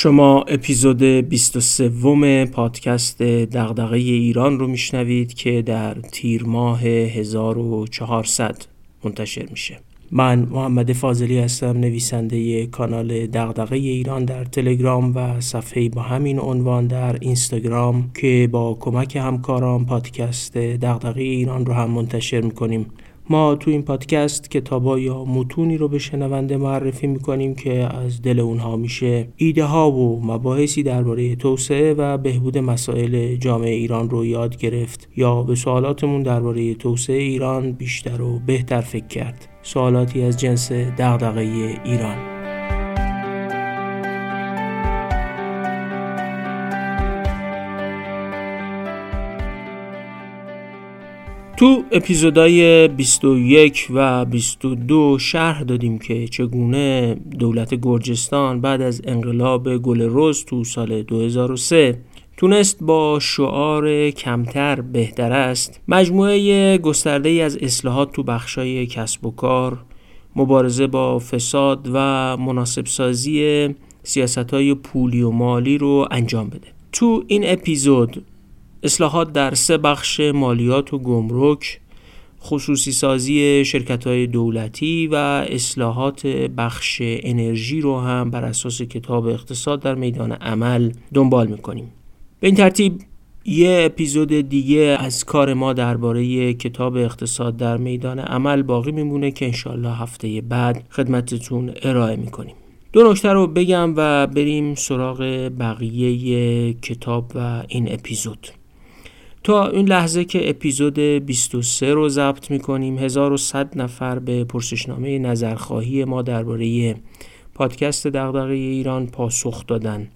شما اپیزود 23 پادکست دغدغه ایران رو میشنوید که در تیر ماه 1400 منتشر میشه. من محمد فاضلی هستم نویسنده کانال دغدغه ایران در تلگرام و صفحه با همین عنوان در اینستاگرام که با کمک همکاران پادکست دغدغه ایران رو هم منتشر می‌کنیم. ما تو این پادکست کتابا یا متونی رو به شنونده معرفی می‌کنیم که از دل اونها میشه. ایده ها و مباحثی درباره توسعه و بهبود مسائل جامعه ایران رو یاد گرفت یا به سوالاتمون درباره توسعه ایران بیشتر و بهتر فکر کرد. سوالاتی از جنس دغدغه ایران. تو اپیزودهای 21 و 22 شرح دادیم که چگونه دولت گرجستان بعد از انقلاب گل روز تو سال 2003 تونست با شعار کمتر بهتر است. مجموعه گسترده ای از اصلاحات تو بخشای کسب و کار مبارزه با فساد و مناسب سازی سیاست های پولی و مالی رو انجام بده. تو این اپیزود اصلاحات در سه بخش مالیات و گمرک خصوصی سازی شرکت های دولتی و اصلاحات بخش انرژی رو هم بر اساس کتاب اقتصاد در میدان عمل دنبال می‌کنیم. به این ترتیب یه اپیزود دیگه از کار ما درباره کتاب اقتصاد در میدان عمل باقی میمونه که انشالله هفته بعد خدمتتون ارائه می‌کنیم. دو نکته رو بگم و بریم سراغ بقیه کتاب و این اپیزود. تا این لحظه که اپیزود 23 رو ضبط می‌کنیم 1100 نفر به پرسشنامه نظرخواهی ما درباره پادکست دغدغه ایران پاسخ دادن.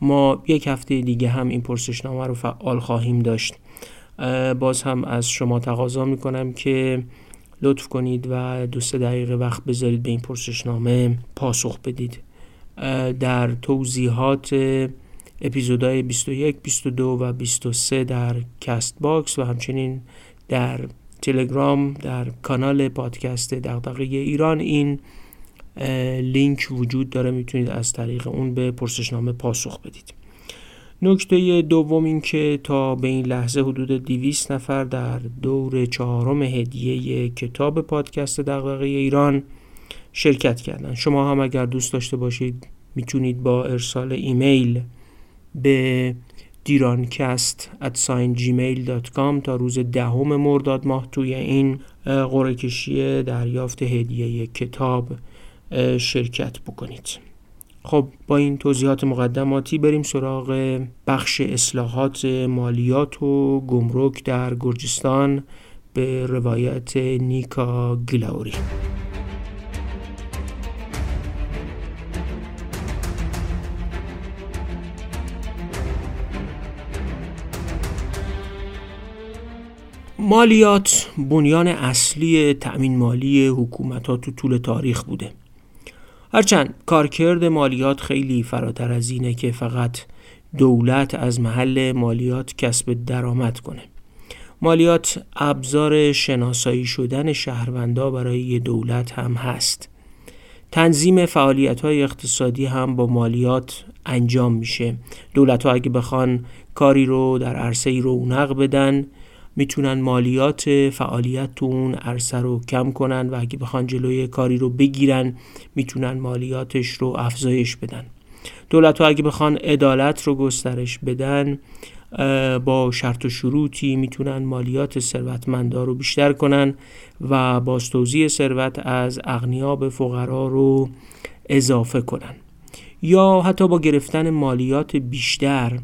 ما یک هفته دیگه هم این پرسشنامه رو فعال خواهیم داشت. باز هم از شما تقاضا می‌کنم که لطف کنید و دو سه دقیقه وقت بذارید به این پرسشنامه پاسخ بدید. در توضیحات اپیزودهای 21, 22 و 23 در Castbox و همچنین در تلگرام در کانال پادکست دغدغه ایران. این لینک وجود داره می‌تونید از طریق اون به پرسشنامه پاسخ بدید. نکته دوم این که تا به این لحظه حدود 200 نفر در دور چهارم هدیه کتاب پادکست دغدغه ایران شرکت کردن شما هم اگر دوست داشته باشید می‌تونید با ارسال ایمیل به دیرانکست gmail.com تا روز دهم مرداد ماه توی این قرعه کشی دریافت هدیه کتاب شرکت بکنید. خب با این توضیحات مقدماتی بریم سراغ بخش اصلاحات مالیات و گمرک در گرجستان به روایت نیکا گلاوری مالیات بنیان اصلی تأمین مالی حکومت ها تو طول تاریخ بوده. هرچند کارکرد مالیات خیلی فراتر از اینه که فقط دولت از محل مالیات کسب درآمد کنه. مالیات ابزار شناسایی شدن شهروندا برای یه دولت هم هست. تنظیم فعالیت های اقتصادی هم با مالیات انجام میشه. دولت ها اگه بخوان کاری رو در عرصه رونق بدن می‌تونن مالیات فعالیت تو رو کم کنن و اگه بخوان جلوی کاری رو بگیرن می‌تونن مالیاتش رو افزایش بدن. دولت ها اگه بخوان عدالت رو گسترش بدن با شرط و شروطی می‌تونن مالیات ثروتمندا رو بیشتر کنن و توزیع ثروت از اغنیا به فقرا رو اضافه کنن. یا حتی با گرفتن مالیات بیشتر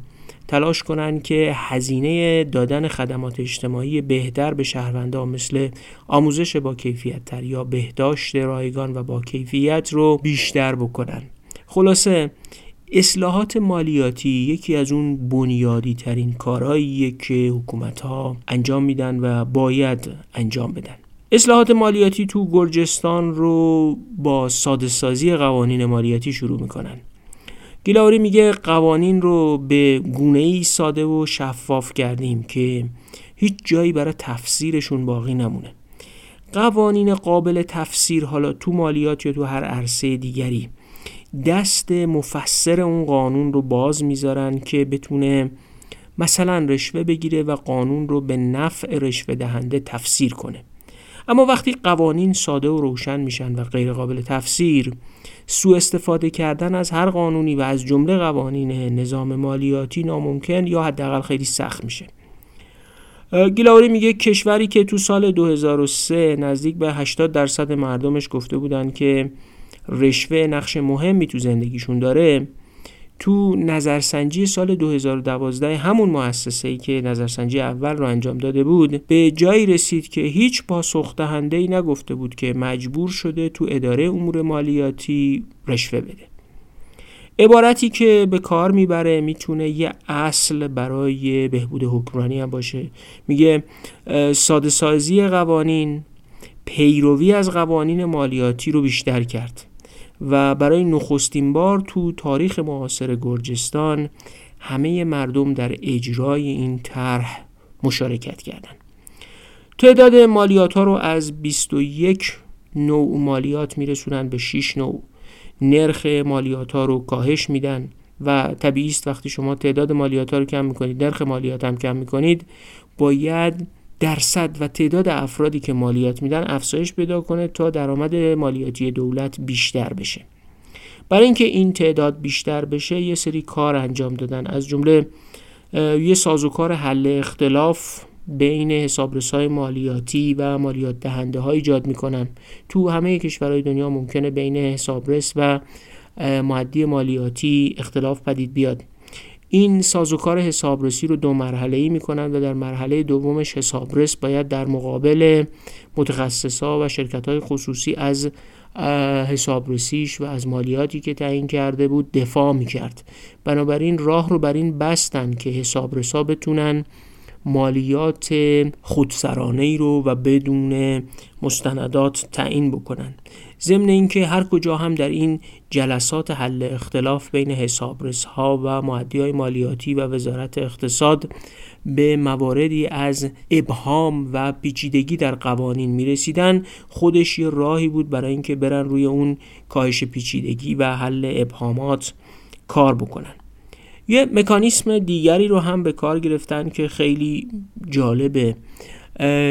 تلاش کنند که هزینه دادن خدمات اجتماعی بهتر به شهروندان مثل آموزش با کیفیت تر یا بهداشت رایگان و با کیفیت رو بیشتر بکنن. خلاصه اصلاحات مالیاتی یکی از اون بنیادی ترین کارهاییه که حکومت ها انجام میدن و باید انجام بدن. اصلاحات مالیاتی تو گرجستان رو با ساده سازی قوانین مالیاتی شروع می‌کنن. گیلاوری میگه قوانین رو به گونه ای ساده و شفاف کردیم که هیچ جایی برای تفسیرشون باقی نمونه. قوانین قابل تفسیر حالا تو مالیات یا تو هر عرصه دیگری دست مفسر اون قانون رو باز می‌ذارن که بتونه مثلا رشوه بگیره و قانون رو به نفع رشوه دهنده تفسیر کنه. اما وقتی قوانین ساده و روشن میشن و غیر قابل تفسیر سوء استفاده کردن از هر قانونی و از جمله قوانین نظام مالیاتی ناممکن یا حداقل خیلی سخت میشه. گیلاوری میگه کشوری که تو سال 2003 نزدیک به 80 درصد مردمش گفته بودن که رشوه نقش مهمی تو زندگیشون داره تو نظرسنجی سال 2012 همون مؤسسه ای که نظرسنجی اول رو انجام داده بود به جایی رسید که هیچ پاسخ دهنده ای نگفته بود که مجبور شده تو اداره امور مالیاتی رشوه بده. عبارتی که به کار می‌بره می‌تونه یه اصل برای بهبود حکمرانی هم باشه. میگه ساده سازی قوانین پیروی از قوانین مالیاتی رو بیشتر کرد. و برای نخستین بار تو تاریخ معاصر گرجستان همه مردم در اجرای این طرح مشارکت کردند. تعداد مالیات ها رو از 21 نوع مالیات میرسونن به 6 نوع نرخ مالیات ها رو کاهش میدن و طبیعی است وقتی شما تعداد مالیات ها رو کم می‌کنید نرخ مالیات هم کم می‌کنید باید درصد و تعداد افرادی که مالیات میدن افزایش پیدا کنه تا درآمد مالیاتی دولت بیشتر بشه. برای اینکه این تعداد بیشتر بشه یه سری کار انجام دادن. از جمله یه سازوکار حل اختلاف بین حسابرسای مالیاتی و مالیات دهنده های ایجاد می‌کنن. تو همه کشورهای دنیا ممکنه بین حسابرس و معدی مالیاتی اختلاف پدید بیاد. این سازوکار حسابرسی رو دو مرحله ای می‌کنن و در مرحله دومش حسابرس باید در مقابل متخصصا و شرکت های خصوصی از حسابرسیش و از مالیاتی که تعیین کرده بود دفاع می‌کرد. بنابراین راه رو بر این بستن که حسابرسا بتونن مالیات خودسرانه ای رو و بدون مستندات تعیین بکنن. ضمن اینکه هر کجا هم در این جلسات حل اختلاف بین حسابرس ها و معدی های مالیاتی و وزارت اقتصاد به مواردی از ابهام و پیچیدگی در قوانین می رسیدن خودش یه راهی بود برای اینکه برن روی اون کاهش پیچیدگی و حل ابهامات کار بکنن. یه مکانیسم دیگری رو هم به کار گرفتن که خیلی جالبه.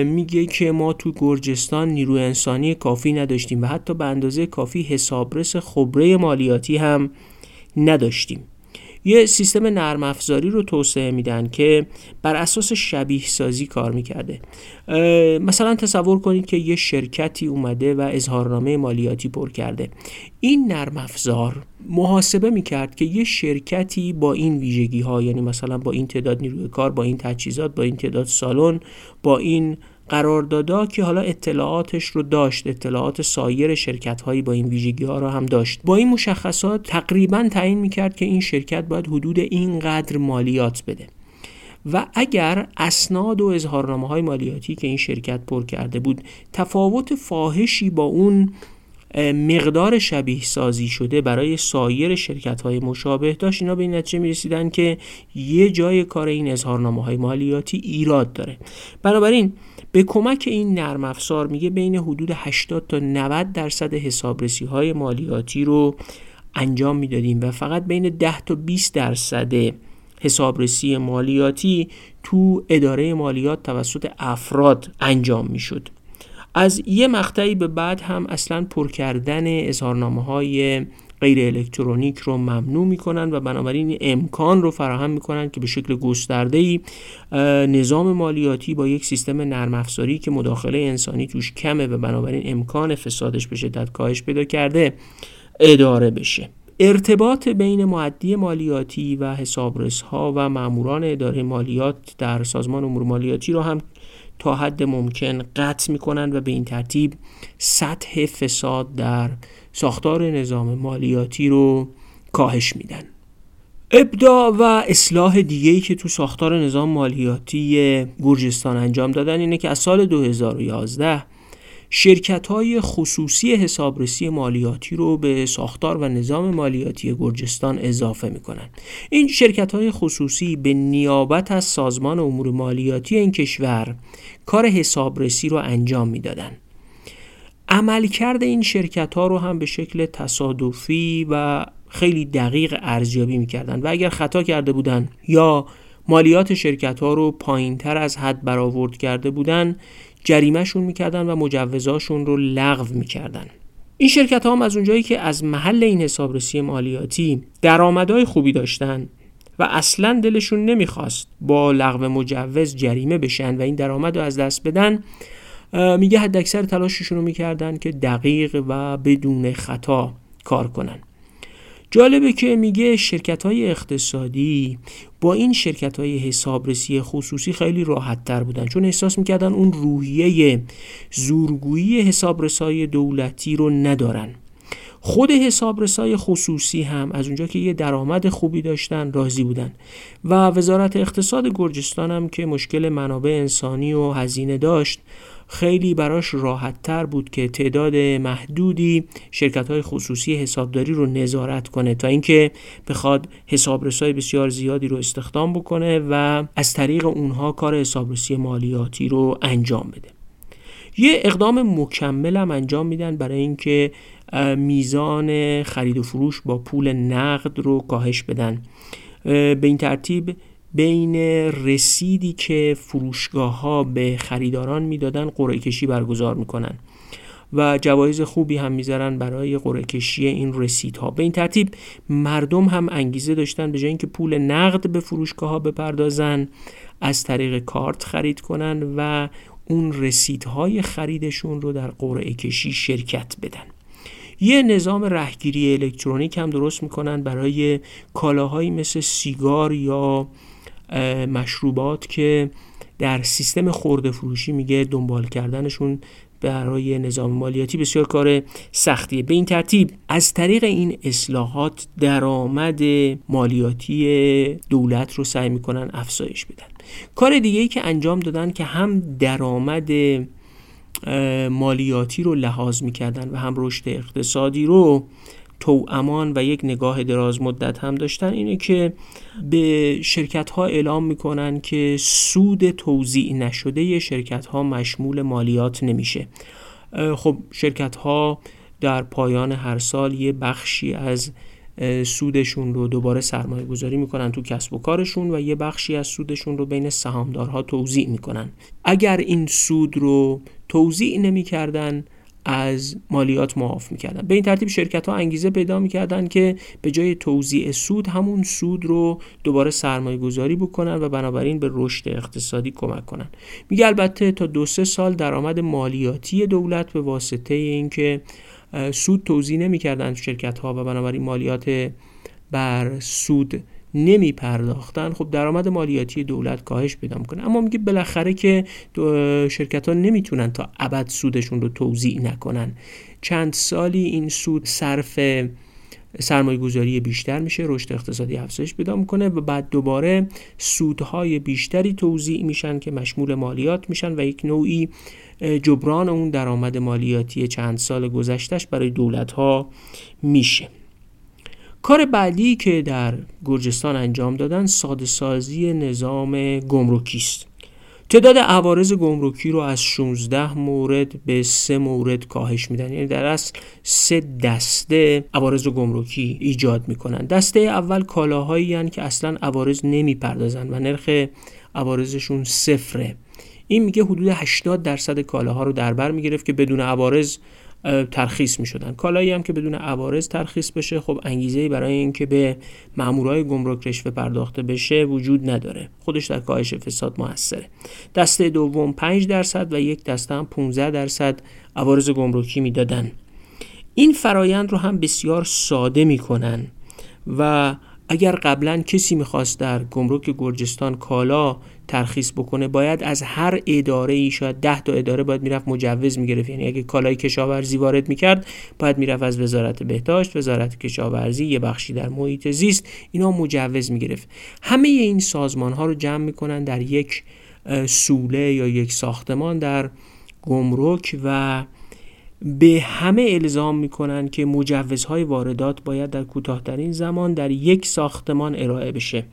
میگه که ما تو گرجستان نیرو انسانی کافی نداشتیم و حتی به اندازه کافی حسابرس خبره مالیاتی هم نداشتیم. یه سیستم نرم افزاری رو توسعه میدن که بر اساس شبیه سازی کار می‌کرده. مثلا تصور کنید که یه شرکتی اومده و اظهارنامه مالیاتی پر کرده. این نرم افزار محاسبه می‌کرد که یه شرکتی با این ویژگی ها یعنی مثلا با این تعداد نیروی کار با این تجهیزات با این تعداد سالن با این قراردادا که حالا اطلاعاتش رو داشت اطلاعات سایر شرکت هایی با این ویژگی ها رو هم داشت. با این مشخصات تقریبا تعیین می‌کرد که این شرکت باید حدود اینقدر مالیات بده. و اگر اسناد و اظهارنامه های مالیاتی که این شرکت پر کرده بود تفاوت فاحشی با اون مقدار شبیه سازی شده برای سایر شرکت های مشابه. داشت اینا به این نتیجه می رسیدن که یه جای کار این اظهارنامه های مالیاتی ایراد داره. بنابراین به کمک این نرم افزار میگه بین حدود 80 تا 90 درصد حسابرسی های مالیاتی رو انجام می‌دادیم و فقط بین 10 تا 20 درصد حسابرسی مالیاتی تو اداره مالیات توسط افراد انجام می‌شد. از یه مقطعی به بعد هم اصلا پر کردن اظهارنامه های غیر الکترونیک رو ممنوع می‌کنن و بنابراین امکان رو فراهم می‌کنن که به شکل گسترده ای نظام مالیاتی با یک سیستم نرم افزاری که مداخله انسانی توش کمه و بنابراین امکان فسادش به شدت کاهش پیدا کرده اداره بشه. ارتباط بین معدی مالیاتی و حسابرس ها و ماموران اداره مالیات در سازمان امور مالیاتی رو هم تا حد ممکن قطع می‌کنن و به این ترتیب سطح فساد در ساختار نظام مالیاتی رو کاهش میدن. ابداع و اصلاح دیگه‌ای که تو ساختار نظام مالیاتی گرجستان انجام دادن اینه که از سال 2011 شرکت های خصوصی حسابرسی مالیاتی رو به ساختار و نظام مالیاتی گرجستان اضافه می‌کنن. این شرکت های خصوصی به نیابت از سازمان امور مالیاتی این کشور کار حسابرسی رو انجام می‌دادن. عملکرد این شرکت ها رو هم به شکل تصادفی و خیلی دقیق ارزیابی می‌کردن و اگر خطا کرده بودن یا مالیات شرکت ها رو پایین تر از حد برآورد کرده بودن جریمهشون می‌کردن و مجوزاشون رو لغو می‌کردن. این شرکت ها هم از اونجایی که از محل این حسابرسی مالیاتی درآمدهای خوبی داشتن و اصلا دلشون نمی‌خواست با لغو مجوز جریمه بشن و این درآمد رو از دست بدن میگه حد اکثر تلاششون رو می‌کردن که دقیق و بدون خطا کار کنن. جالبه که میگه شرکت های اقتصادی با این شرکت های حسابرسی خصوصی خیلی راحت تر بودن چون احساس می‌کردن اون روحیه زورگویی حسابرسای دولتی رو ندارن. خود حسابرسای خصوصی هم از اونجا که یه درآمد خوبی داشتن راضی بودن. و وزارت اقتصاد گرجستان هم که مشکل منابع انسانی و هزینه داشت خیلی براش راحت تر بود که تعداد محدودی شرکت های خصوصی حسابداری رو نظارت کنه تا اینکه بخواد حسابرسای بسیار زیادی رو استخدام بکنه و از طریق اونها کار حسابرسی مالیاتی رو انجام بده. یه اقدام مکمل هم انجام میدن برای اینکه میزان خرید و فروش با پول نقد رو کاهش بدن. به این ترتیب بین رسیدی که فروشگاه ها به خریداران می‌دادن قرعه کشی برگزار می‌کنن و جوایز خوبی هم می‌ذارن برای قرعه کشی این رسیدها. به این ترتیب مردم هم انگیزه داشتن به جای اینکه پول نقد به فروشگاه ها بپردازن از طریق کارت خرید کنن و اون رسیدهای خریدشون رو در قرعه کشی شرکت بدن. یه نظام رهگیری الکترونیک هم درست می‌کنن برای کالاهایی مثل سیگار یا مشروبات که در سیستم خورده فروشی میگه دنبال کردنشون برای نظام مالیاتی بسیار کار سختیه. به این ترتیب از طریق این اصلاحات درآمد مالیاتی دولت رو سعی می‌کنن افزایش بدن. کار دیگه ای که انجام دادن که هم درآمد مالیاتی رو لحاظ می‌کردن و هم رشد اقتصادی رو امان و یک نگاه دراز مدت هم داشتن اینه که به شرکت ها اعلام می‌کنن که سود توزیع نشده شرکت ها مشمول مالیات نمیشه. خب شرکت ها در پایان هر سال یه بخشی از سودشون رو دوباره سرمایه گذاری می‌کنن تو کسب و کارشون و یه بخشی از سودشون رو بین سهامدارها توزیع می‌کنن. اگر این سود رو توزیع نمی‌کردن از مالیات معاف می‌کردن. به این ترتیب شرکت ها انگیزه پیدا می‌کردن که به جای توزیع سود همون سود رو دوباره سرمایه گذاری بکنن و بنابراین به رشد اقتصادی کمک کنن. میگه البته تا دو سه سال درآمد مالیاتی دولت به واسطه اینکه سود توزیع نمی‌کردن شرکت ها و بنابراین مالیات بر سود نمی پرداختن خب درآمد مالیاتی دولت کاهش پیدا می‌کنه. اما میگه بالاخره که شرکت ها نمی‌تونن تا ابد سودشون رو توضیع نکنن. چند سالی این سود صرف سرمایه گذاری بیشتر میشه رشد اقتصادی افزایش پیدا می‌کنه و بعد دوباره سودهای بیشتری توضیع میشن که مشمول مالیات میشن و یک نوعی جبران اون درآمد مالیاتی چند سال گذشتهش برای دولت ها میشه. کار بعدی که در گرجستان انجام دادن ساده سازی نظام گمرکی است. تعداد عوارض گمرکی رو از 16 مورد به 3 مورد کاهش میدن. یعنی در اصل سه دسته عوارض گمرکی ایجاد می‌کنن. دسته اول کالاهایی هن که اصلا عوارض نمی‌پردازن و نرخ عوارضشون صفره. این میگه حدود 80 درصد کالاها رو در بر می‌گرفت که بدون عوارض ترخیص می شدن کالایی هم که بدون عوارض ترخیص بشه خب انگیزه برای اینکه به مامورای گمرک رشوه پرداخته بشه وجود نداره. خودش در کاهش فساد موثره. دسته دوم 5 درصد و یک دسته هم 15 درصد عوارض گمرکی می‌دادن. این فرایند رو هم بسیار ساده می‌کنن و اگر قبلا کسی می‌خواست در گمرک گرجستان کالا ترخیص بکنه باید از هر اداره ای شاید 10 تا اداره باید می‌رفت مجوز می‌گرفت. یعنی اگه کالای کشاورزی وارد می‌کرد باید می‌رفت از وزارت بهداشت وزارت کشاورزی یه بخشی در محیط زیست اینا مجوز می‌گرفت. همه این سازمان ها رو جمع می‌کنن در یک سوله یا یک ساختمان در گمرک و به همه الزام می‌کنن که مجوزهای واردات باید در کوتاهترین زمان در یک ساختمان ارائه بشه.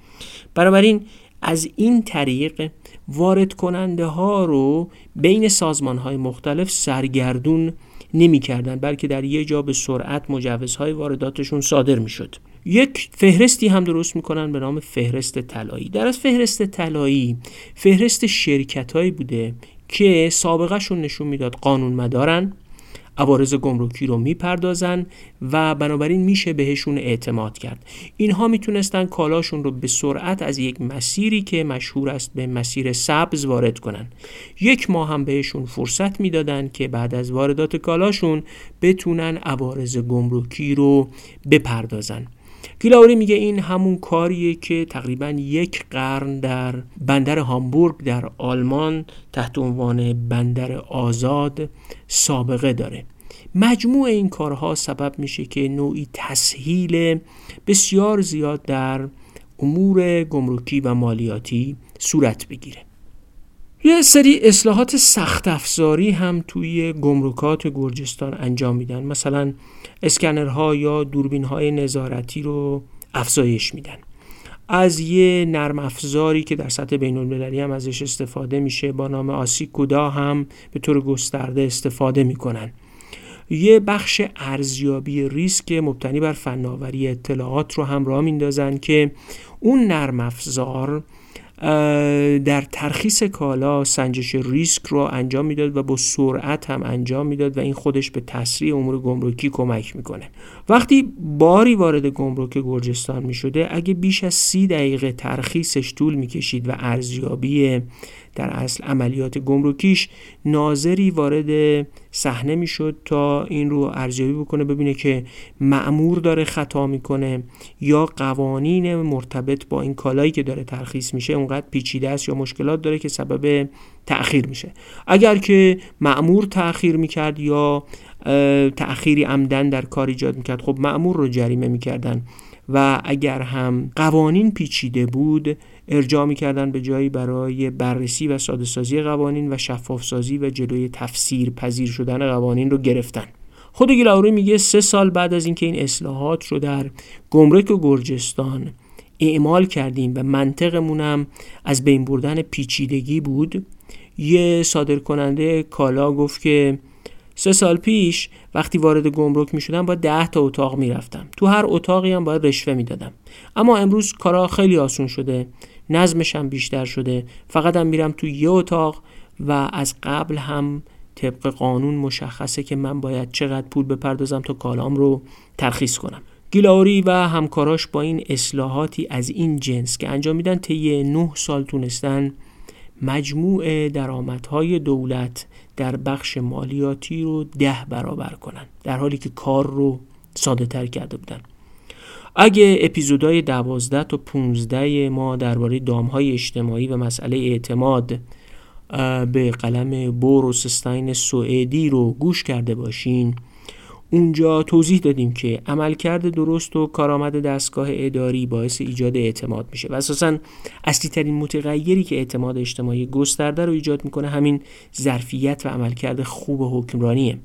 بنابراین از این طریق وارد کننده ها رو بین سازمان های مختلف سرگردون نمی‌کردن بلکه در یه جا به سرعت مجوزهای وارداتشون صادر می‌شد. یک فهرستی هم درست می‌کنن به نام فهرست طلایی. در از فهرست طلایی فهرست شرکت هایی بوده که سابقهشون نشون می‌داد قانون مدارن عوارض گمرکی رو می‌پردازن و بنابراین میشه بهشون اعتماد کرد. اینها می‌تونستن کالاشون رو به سرعت از یک مسیری که مشهور است به مسیر سبز وارد کنن. یک ماه هم بهشون فرصت می‌دادن که بعد از واردات کالاشون بتونن عوارض گمرکی رو بپردازن. گیلاوری میگه این همون کاریه که تقریبا یک قرن در بندر هامبورگ در آلمان تحت عنوان بندر آزاد سابقه داره. مجموع این کارها سبب میشه که نوعی تسهیل بسیار زیاد در امور گمرکی و مالیاتی صورت بگیره. یه سری اصلاحات سخت افزاری هم توی گمرکات گرجستان انجام میدن. مثلا اسکنرها یا دوربین های نظارتی رو افزایش میدن. از یه نرم افزاری که در سطح بین المللی هم ازش استفاده میشه با نام آسی کودا هم به طور گسترده استفاده می‌کنن. یه بخش ارزیابی ریسک مبتنی بر فناوری اطلاعات رو هم راه میندازن که اون نرم افزار در ترخیص کالا سنجش ریسک رو انجام می‌داد و با سرعت هم انجام می‌داد و این خودش به تسریع امور گمرکی کمک می‌کنه. وقتی باری وارد گمرک گرجستان می‌شده اگه بیش از سی دقیقه ترخیصش طول می‌کشید و ارزیابی در اصل عملیات گمرکیش ناظری وارد صحنه می‌شد تا این رو ارزیابی بکنه ببینه که معمور داره خطا می‌کنه یا قوانین مرتبط با این کالایی که داره ترخیص میشه اونقدر پیچیده است یا مشکلات داره که سبب تأخیر میشه. اگر که معمور تأخیر می‌کرد یا تأخیری عمدن در کار ایجاد می‌کرد خب معمور رو جریمه می‌کردن و اگر هم قوانین پیچیده بود ارجاع می‌کردن به جایی برای بررسی و ساده سازی قوانین و شفاف سازی و جلوی تفسیر پذیر شدن قوانین رو گرفتن. خود گیلاوری میگه سه سال بعد از اینکه این اصلاحات رو در گمرک و گرجستان اعمال کردیم و منطقمون هم از بین بردن پیچیدگی بود یه صادر کننده کالا گفت که سه سال پیش وقتی وارد گمرک می شدم با ده تا اتاق می رفتم تو هر اتاقی هم باید رشوه می دادم اما امروز کارا خیلی آسون شده. نظمش هم بیشتر شده. فقط هم میرم تو یه اتاق و از قبل هم طبق قانون مشخصه که من باید چقدر پول بپردازم تا کالام رو ترخیص کنم. گیلاوری و همکاراش با این اصلاحاتی از این جنس که انجام میدن طی نه سال تونستن مجموع درآمدهای دولت در بخش مالیاتی رو ده برابر کنن. در حالی که کار رو ساده تر کرده بودن. اگه اپیزودهای دوازده تا 15 ما درباره دامهای اجتماعی و مسئله اعتماد به قلم بوروسستاین سوئدی رو گوش کرده باشین. اونجا توضیح دادیم که عملکرد درست و کارآمد دستگاه اداری باعث ایجاد اعتماد میشه و اساسا اصلی ترین متغیری که اعتماد اجتماعی گسترده رو ایجاد می‌کنه همین ظرفیت و عملکرد خوب حکمرانیه.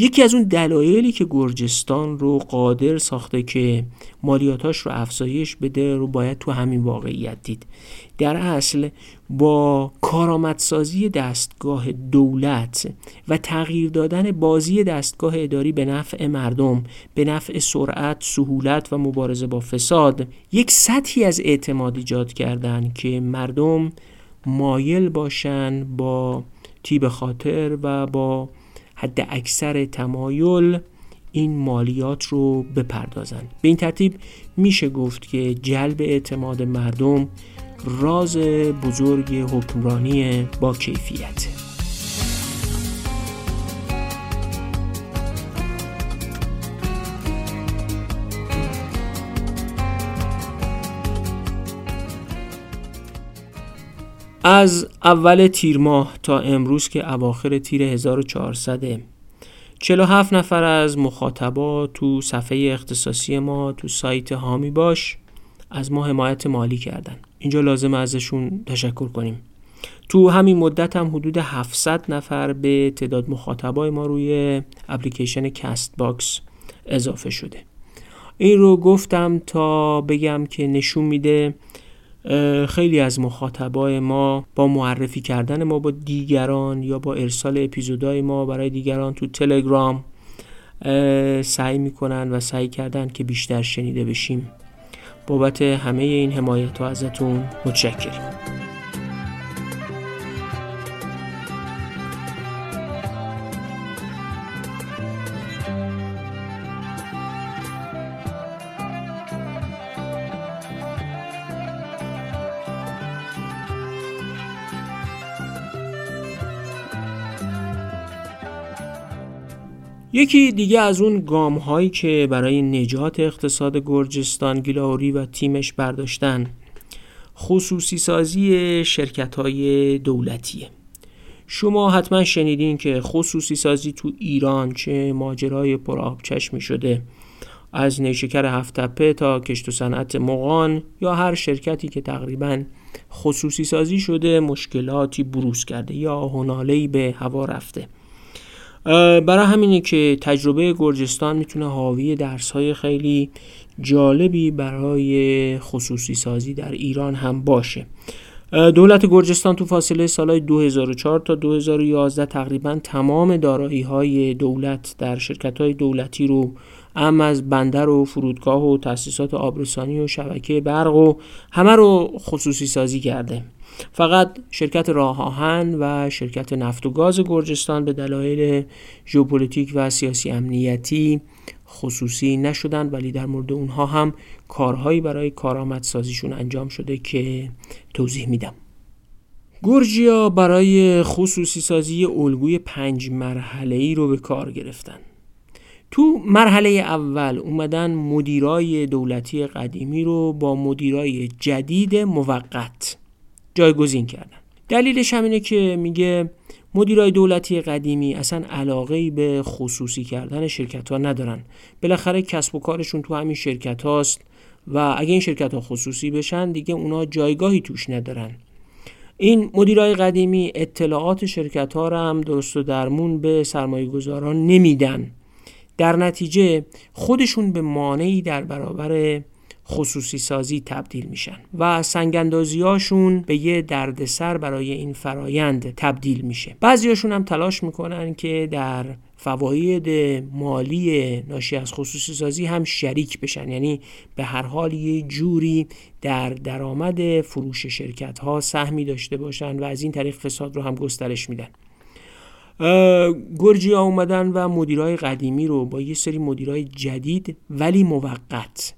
یکی از اون دلایلی که گرجستان رو قادر ساخته که مالیاتاش رو افزایش بده رو باید تو همین واقعیت دید. در اصل با کارآمدسازی دستگاه دولت و تغییر دادن بازی دستگاه اداری به نفع مردم به نفع سرعت، سهولت و مبارزه با فساد یک سطحی از اعتماد ایجاد کردن که مردم مایل باشن با تیب خاطر و با حد اکثر تمایل این مالیات رو بپردازن. به این ترتیب میشه گفت که جلب اعتماد مردم راز بزرگ حکمرانی با کیفیت. از اول تیر ماه تا امروز که اواخر تیر 1400 47 نفر از مخاطبا تو صفحه اختصاصی ما تو سایت حامی باش از ما حمایت مالی کردن. اینجا لازم ازشون تشکر کنیم. تو همین مدت هم حدود 700 نفر به تعداد مخاطبای ما روی اپلیکیشن Castbox اضافه شده. این رو گفتم تا بگم که نشون میده خیلی از مخاطبای ما با معرفی کردن ما با دیگران یا با ارسال اپیزودهای ما برای دیگران تو تلگرام سعی می‌کنن و سعی کردن که بیشتر شنیده بشیم. بابت همه این حمایت ها ازتون متشکریم یکی دیگه از اون گام هایی که برای نجات اقتصاد گرجستان گیلاوری و تیمش برداشتن خصوصی سازی شرکت های دولتیه. شما حتما شنیدین که خصوصی سازی تو ایران چه ماجرای پرآب چشمی شده. از نیشکر هفتپه تا کشت و صنعت مقان یا هر شرکتی که تقریبا خصوصی سازی شده مشکلاتی بروز کرده یا هنالهی به هوا رفته. برای همینه که تجربه گرجستان می‌تونه حاوی درس های خیلی جالبی برای خصوصی سازی در ایران هم باشه. دولت گرجستان تو فاصله سالهای 2004 تا 2011 تقریبا تمام دارایی های دولت در شرکت های دولتی رو ام از بندر و فرودگاه و تاسیسات آبرسانی و شبکه برق و همه رو خصوصی سازی کرده. فقط شرکت راه آهن و شرکت نفت و گاز گرجستان به دلایل ژئوپلیتیک و سیاسی امنیتی خصوصی نشدند ولی در مورد اونها هم کارهایی برای کارآمدسازیشون انجام شده که توضیح میدم. گرجیا برای خصوصی سازی الگوی پنج مرحله ای رو به کار گرفتن. تو مرحله اول اومدن مدیرای دولتی قدیمی رو با مدیرای جدید موقت جایگزین کردن. دلیلش همینه که میگه مدیرای دولتی قدیمی اصلا علاقه ای به خصوصی کردن شرکت ها ندارن. بالاخره کسب و کارشون تو همین شرکت هاست و اگه این شرکت ها خصوصی بشن دیگه اونا جایگاهی توش ندارن. این مدیرای قدیمی اطلاعات شرکت ها رو هم درست و درمون به سرمایه گذاران نمیدن. در نتیجه خودشون به مانعی در برابر خصوصی سازی تبدیل میشن و هاشون به یه دردسر برای این فرایند تبدیل میشه. بعضیاشون هم تلاش می‌کنن که در فواید مالی ناشی از خصوصی سازی هم شریک بشن. یعنی به هر حال یه جوری در درآمد فروش شرکت ها سهمی داشته باشن و از این طریق فساد رو هم گسترش میدن. گرجیا اومدن و مدیرای قدیمی رو با یه سری مدیرای جدید ولی موقت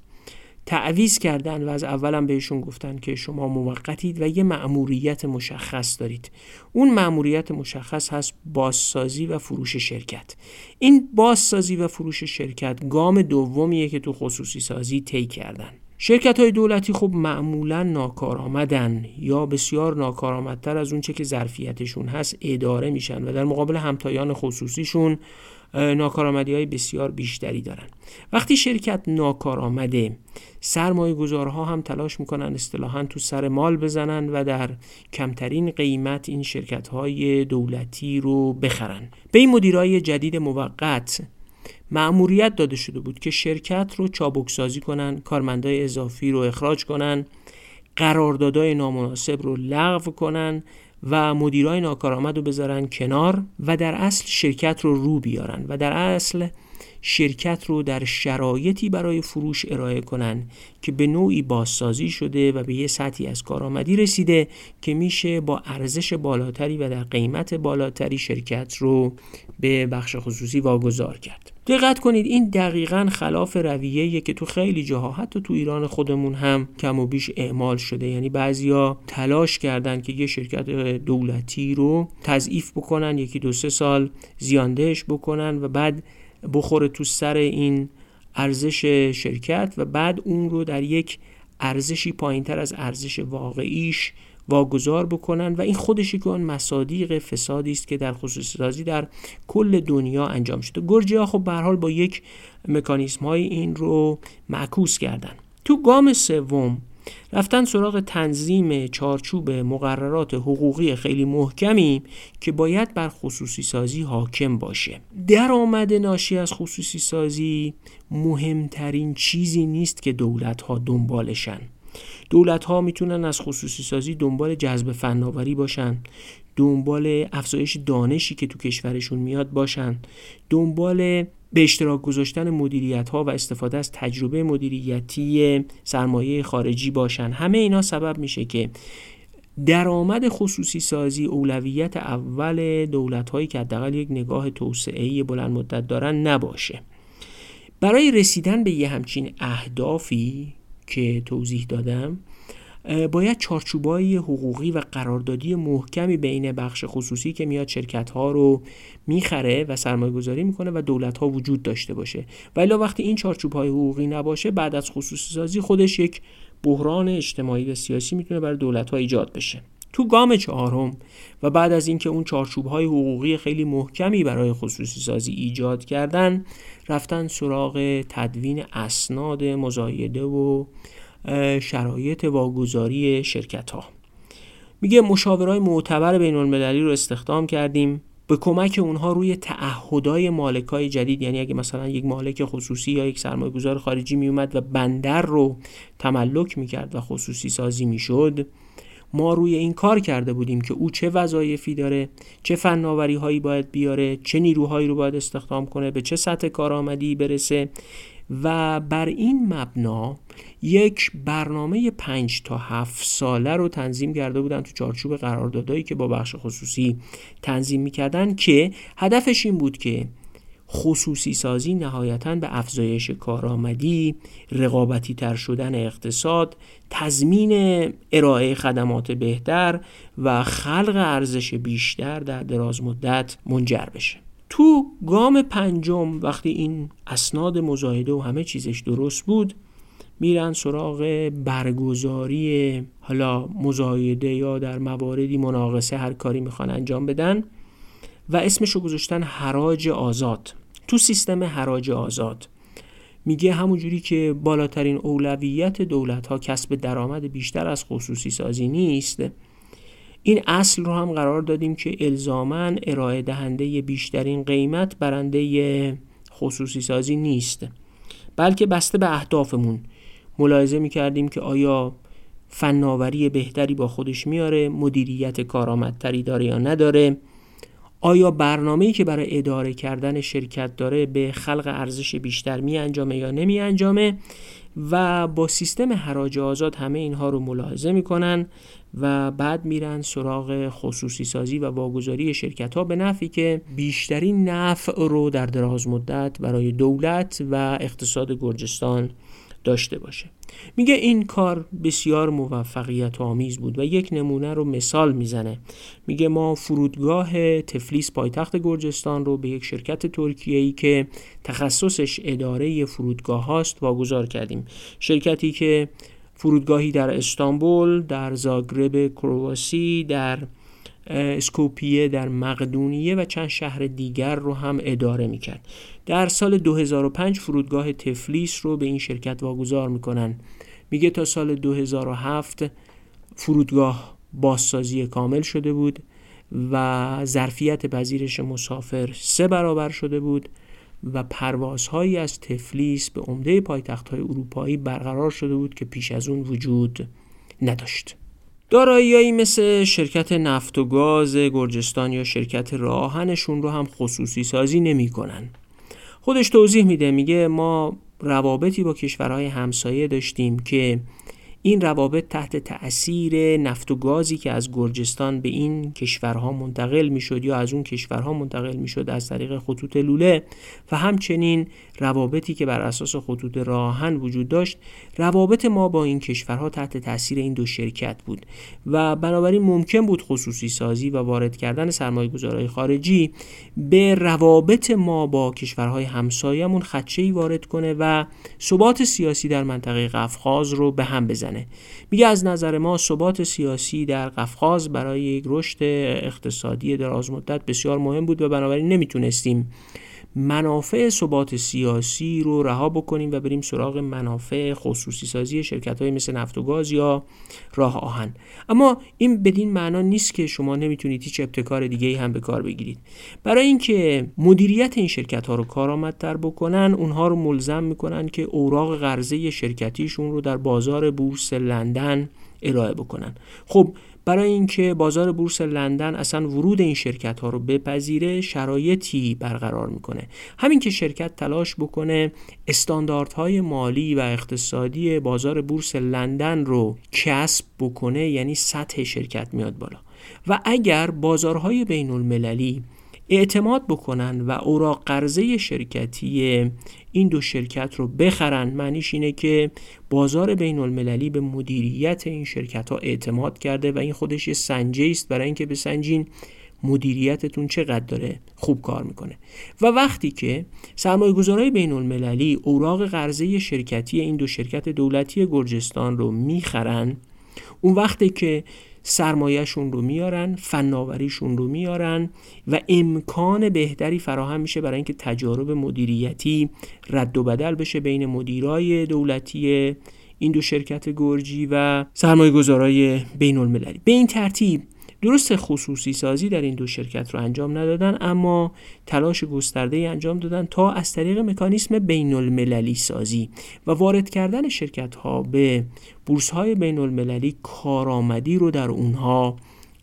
تعویز کردن و از اولم بهشون گفتن که شما موقتید و یه مأموریت مشخص دارید. اون مأموریت مشخص هست بازسازی و فروش شرکت. این بازسازی و فروش شرکت گام دومیه که تو خصوصی سازی طی کردن. شرکت های دولتی خب معمولا ناکارآمدن یا بسیار ناکارآمدتر از اونچه که ظرفیتشون هست اداره میشن و در مقابل همتایان خصوصیشون ناکارآمدی های بسیار بیشتری دارن. وقتی شرکت ناکارآمده سرمایه گذارها هم تلاش می‌کنن اصطلاحا تو سر مال بزنن و در کمترین قیمت این شرکت های دولتی رو بخرن. به این مدیرای جدید موقت معموریت داده شده بود که شرکت رو چابکسازی کنن کارمندای اضافی رو اخراج کنن قراردادهای نامناسب رو لغو کنن و مدیرای ناکارآمد رو بذارن کنار و در اصل شرکت رو رو بیارن و در اصل شرکت رو در شرایطی برای فروش ارائه کنن که به نوعی بازسازی شده و به یه سطحی از کارآمدی رسیده که میشه با ارزش بالاتری و در قیمت بالاتری شرکت رو به بخش خصوصی واگذار کرد. دقت کنید این دقیقا خلاف رویه که تو خیلی جاها حتی تو ایران خودمون هم کم و بیش اعمال شده. یعنی بعضیا تلاش کردن که یه شرکت دولتی رو تضعیف بکنن یکی دو سه سال زیاندهش بکنن و بعد بخوره تو سر این ارزش شرکت و بعد اون رو در یک ارزشی پایینتر از ارزش واقعیش واگذار بکنن و این خودشی که اون مصادیق فسادی است که در خصوصی سازی در کل دنیا انجام شده. گرجیا خب به حال با یک مکانیسم های این رو معکوس کردن. تو گام سوم رفتن سراغ تنظیم چارچوب مقررات حقوقی خیلی محکمی که باید بر خصوصی سازی حاکم باشه. درآمد ناشی از خصوصی سازی مهمترین چیزی نیست که دولت ها دنبالشن. دولت ها می‌تونن از خصوصی سازی دنبال جذب فناوری باشن دنبال افزایش دانشی که تو کشورشون میاد باشن دنبال به اشتراک گذاشتن مدیریت ها و استفاده از تجربه مدیریتی سرمایه خارجی باشن. همه اینا سبب میشه که درآمد خصوصی سازی اولویت اول دولت هایی که حداقل یک نگاه توسعه بلند مدت دارن نباشه. برای رسیدن به یه همچین اهدافی که توضیح دادم باید چارچوبای حقوقی و قراردادی محکمی بین بخش خصوصی که میاد شرکت ها رو می‌خره و سرمایه گذاری می‌کنه و دولت ها وجود داشته باشه. ولی وقتی این چارچوب های حقوقی نباشه بعد از خصوصی سازی خودش یک بحران اجتماعی و سیاسی می‌تونه برای دولت ها ایجاد بشه. تو گام چهارم و بعد از اینکه اون چارچوب های حقوقی خیلی محکمی برای خصوصی سازی ایجاد کردن رفتن سراغ تدوین اسناد مزایده و شرایط واگذاری شرکت ها میگه مشاورای معتبر بین المللی رو استخدام کردیم. به کمک اونها روی تعهدای مالکای جدید یعنی اگه مثلا یک مالک خصوصی یا یک سرمایه گذار خارجی میومد و بندر رو تملک می‌کرد و خصوصی سازی می‌شد ما روی این کار کرده بودیم که او چه وظایفی داره چه فناوری هایی باید بیاره چه نیروهایی رو باید استخدام کنه به چه سطح کارآمدی برسه. و بر این مبنا یک برنامه پنج تا هفت ساله رو تنظیم کرده بودن تو چارچوب قراردادهایی که با بخش خصوصی تنظیم می‌کردن که هدفش این بود که خصوصی سازی نهایتا به افزایش کارآمدی رقابتی تر شدن اقتصاد تضمین ارائه خدمات بهتر و خلق ارزش بیشتر در دراز مدت منجر بشه. تو گام پنجم وقتی این اسناد مزایده و همه چیزش درست بود میرن سراغ برگزاری حالا مزایده یا در مواردی مناقصه هر کاری می‌خوان انجام بدن و اسمشو گذاشتن حراج آزاد. تو سیستم حراج آزاد. میگه همونجوری که بالاترین اولویت دولت ها کسب درآمد بیشتر از خصوصی سازی نیست. این اصل رو هم قرار دادیم که الزامن ارائه دهنده بیشترین قیمت برنده خصوصی سازی نیست بلکه بسته به اهدافمون. ملاحظه می کردیم که آیا فناوری بهتری با خودش میاره مدیریت کارآمدتری داره یا نداره؟ آیا برنامه‌ای که برای اداره کردن شرکت داره به خلق ارزش بیشتر می انجامه یا نمی انجامه و با سیستم حراج آزاد همه اینها رو ملاحظه می‌کنن. و بعد میرن سراغ خصوصی سازی و واگذاری شرکت ها به نفعی که بیشترین نفع رو در دراز مدت برای دولت و اقتصاد گرجستان داشته باشه. میگه این کار بسیار موفقیت آمیز بود و یک نمونه رو مثال می‌زنه. میگه ما فرودگاه تفلیس پایتخت گرجستان رو به یک شرکت ترکیه ای که تخصصش اداره فرودگاه هاست واگذار کردیم. شرکتی که فرودگاهی در استانبول در زاگرب کرواسی در اسکوپیه در مقدونیه و چند شهر دیگر رو هم اداره می‌کرد. در سال 2005 فرودگاه تفلیس رو به این شرکت واگذار می‌کنن. میگه تا سال 2007 فرودگاه بازسازی کامل شده بود و ظرفیت پذیرش مسافر سه برابر شده بود. و پروازهایی از تفلیس به عمده پایتخت های اروپایی برقرار شده بود که پیش از اون وجود نداشت داراییایی مثل شرکت نفت و گاز گرجستان یا شرکت راهنشون رو هم خصوصی سازی نمی‌کنن. خودش توضیح میده میگه ما روابطی با کشورهای همسایه داشتیم که این روابط تحت تأثیر نفت و گازی که از گرجستان به این کشورها منتقل می‌شد یا از اون کشورها منتقل می‌شد از طریق خطوط لوله و همچنین روابطی که بر اساس خطوط راهن وجود داشت روابط ما با این کشورها تحت تاثیر این دو شرکت بود و بنابراین ممکن بود خصوصی سازی و وارد کردن سرمایه گذارهای خارجی به روابط ما با کشورهای همسایه‌مون خدشه‌ای وارد کنه و ثبات سیاسی در منطقه قفقاز رو به هم بزنه. میگه از نظر ما ثبات سیاسی در قفقاز برای یک رشد اقتصادی دراز مدت بسیار مهم بود و بنابراین نمی‌تونستیم منافع ثبات سیاسی رو رها بکنیم و بریم سراغ منافع خصوصی سازی شرکت های مثل نفت و گاز یا راه آهن. اما این بدین معنا نیست که شما نمی‌تونید هیچ ابتکار دیگه هم به کار بگیرید. برای اینکه مدیریت این شرکت ها رو کارآمدتر بکنن اونها رو ملزم می‌کنن که اوراق قرضه شرکتیشون رو در بازار بورس لندن ارائه بکنن. خب برای اینکه بازار بورس لندن اصلا ورود این شرکت ها رو بپذیره شرایطی برقرار می‌کنه. همین که شرکت تلاش بکنه استانداردهای مالی و اقتصادی بازار بورس لندن رو کسب بکنه یعنی سطح شرکت میاد بالا. و اگر بازارهای بین المللی اعتماد بکنن و اوراق قرضه شرکتی این دو شرکت رو بخرن. معنیش اینه که بازار بین المللی به مدیریت این شرکت ها اعتماد کرده و این خودش یه سنجه است برای اینکه بسنجین مدیریتتون چقدر داره خوب کار می‌کنه. و وقتی که سرمایه گذارای بین اوراق قرضه شرکتی این دو شرکت دولتی گرجستان رو می‌خرن اون وقتی که سرمایهشون رو میارن فناوریشون رو میارن و امکان بهتری فراهم میشه برای اینکه تجارب مدیریتی رد و بدل بشه بین مدیرای دولتی این دو شرکت گرجی و سرمایه گذارای بین المللی به این ترتیب درست خصوصی سازی در این دو شرکت رو انجام ندادن اما تلاش گسترده انجام دادن تا از طریق مکانیسم بین المللی سازی و وارد کردن شرکت ها به بورس های بین المللی کارآمدی رو در اونها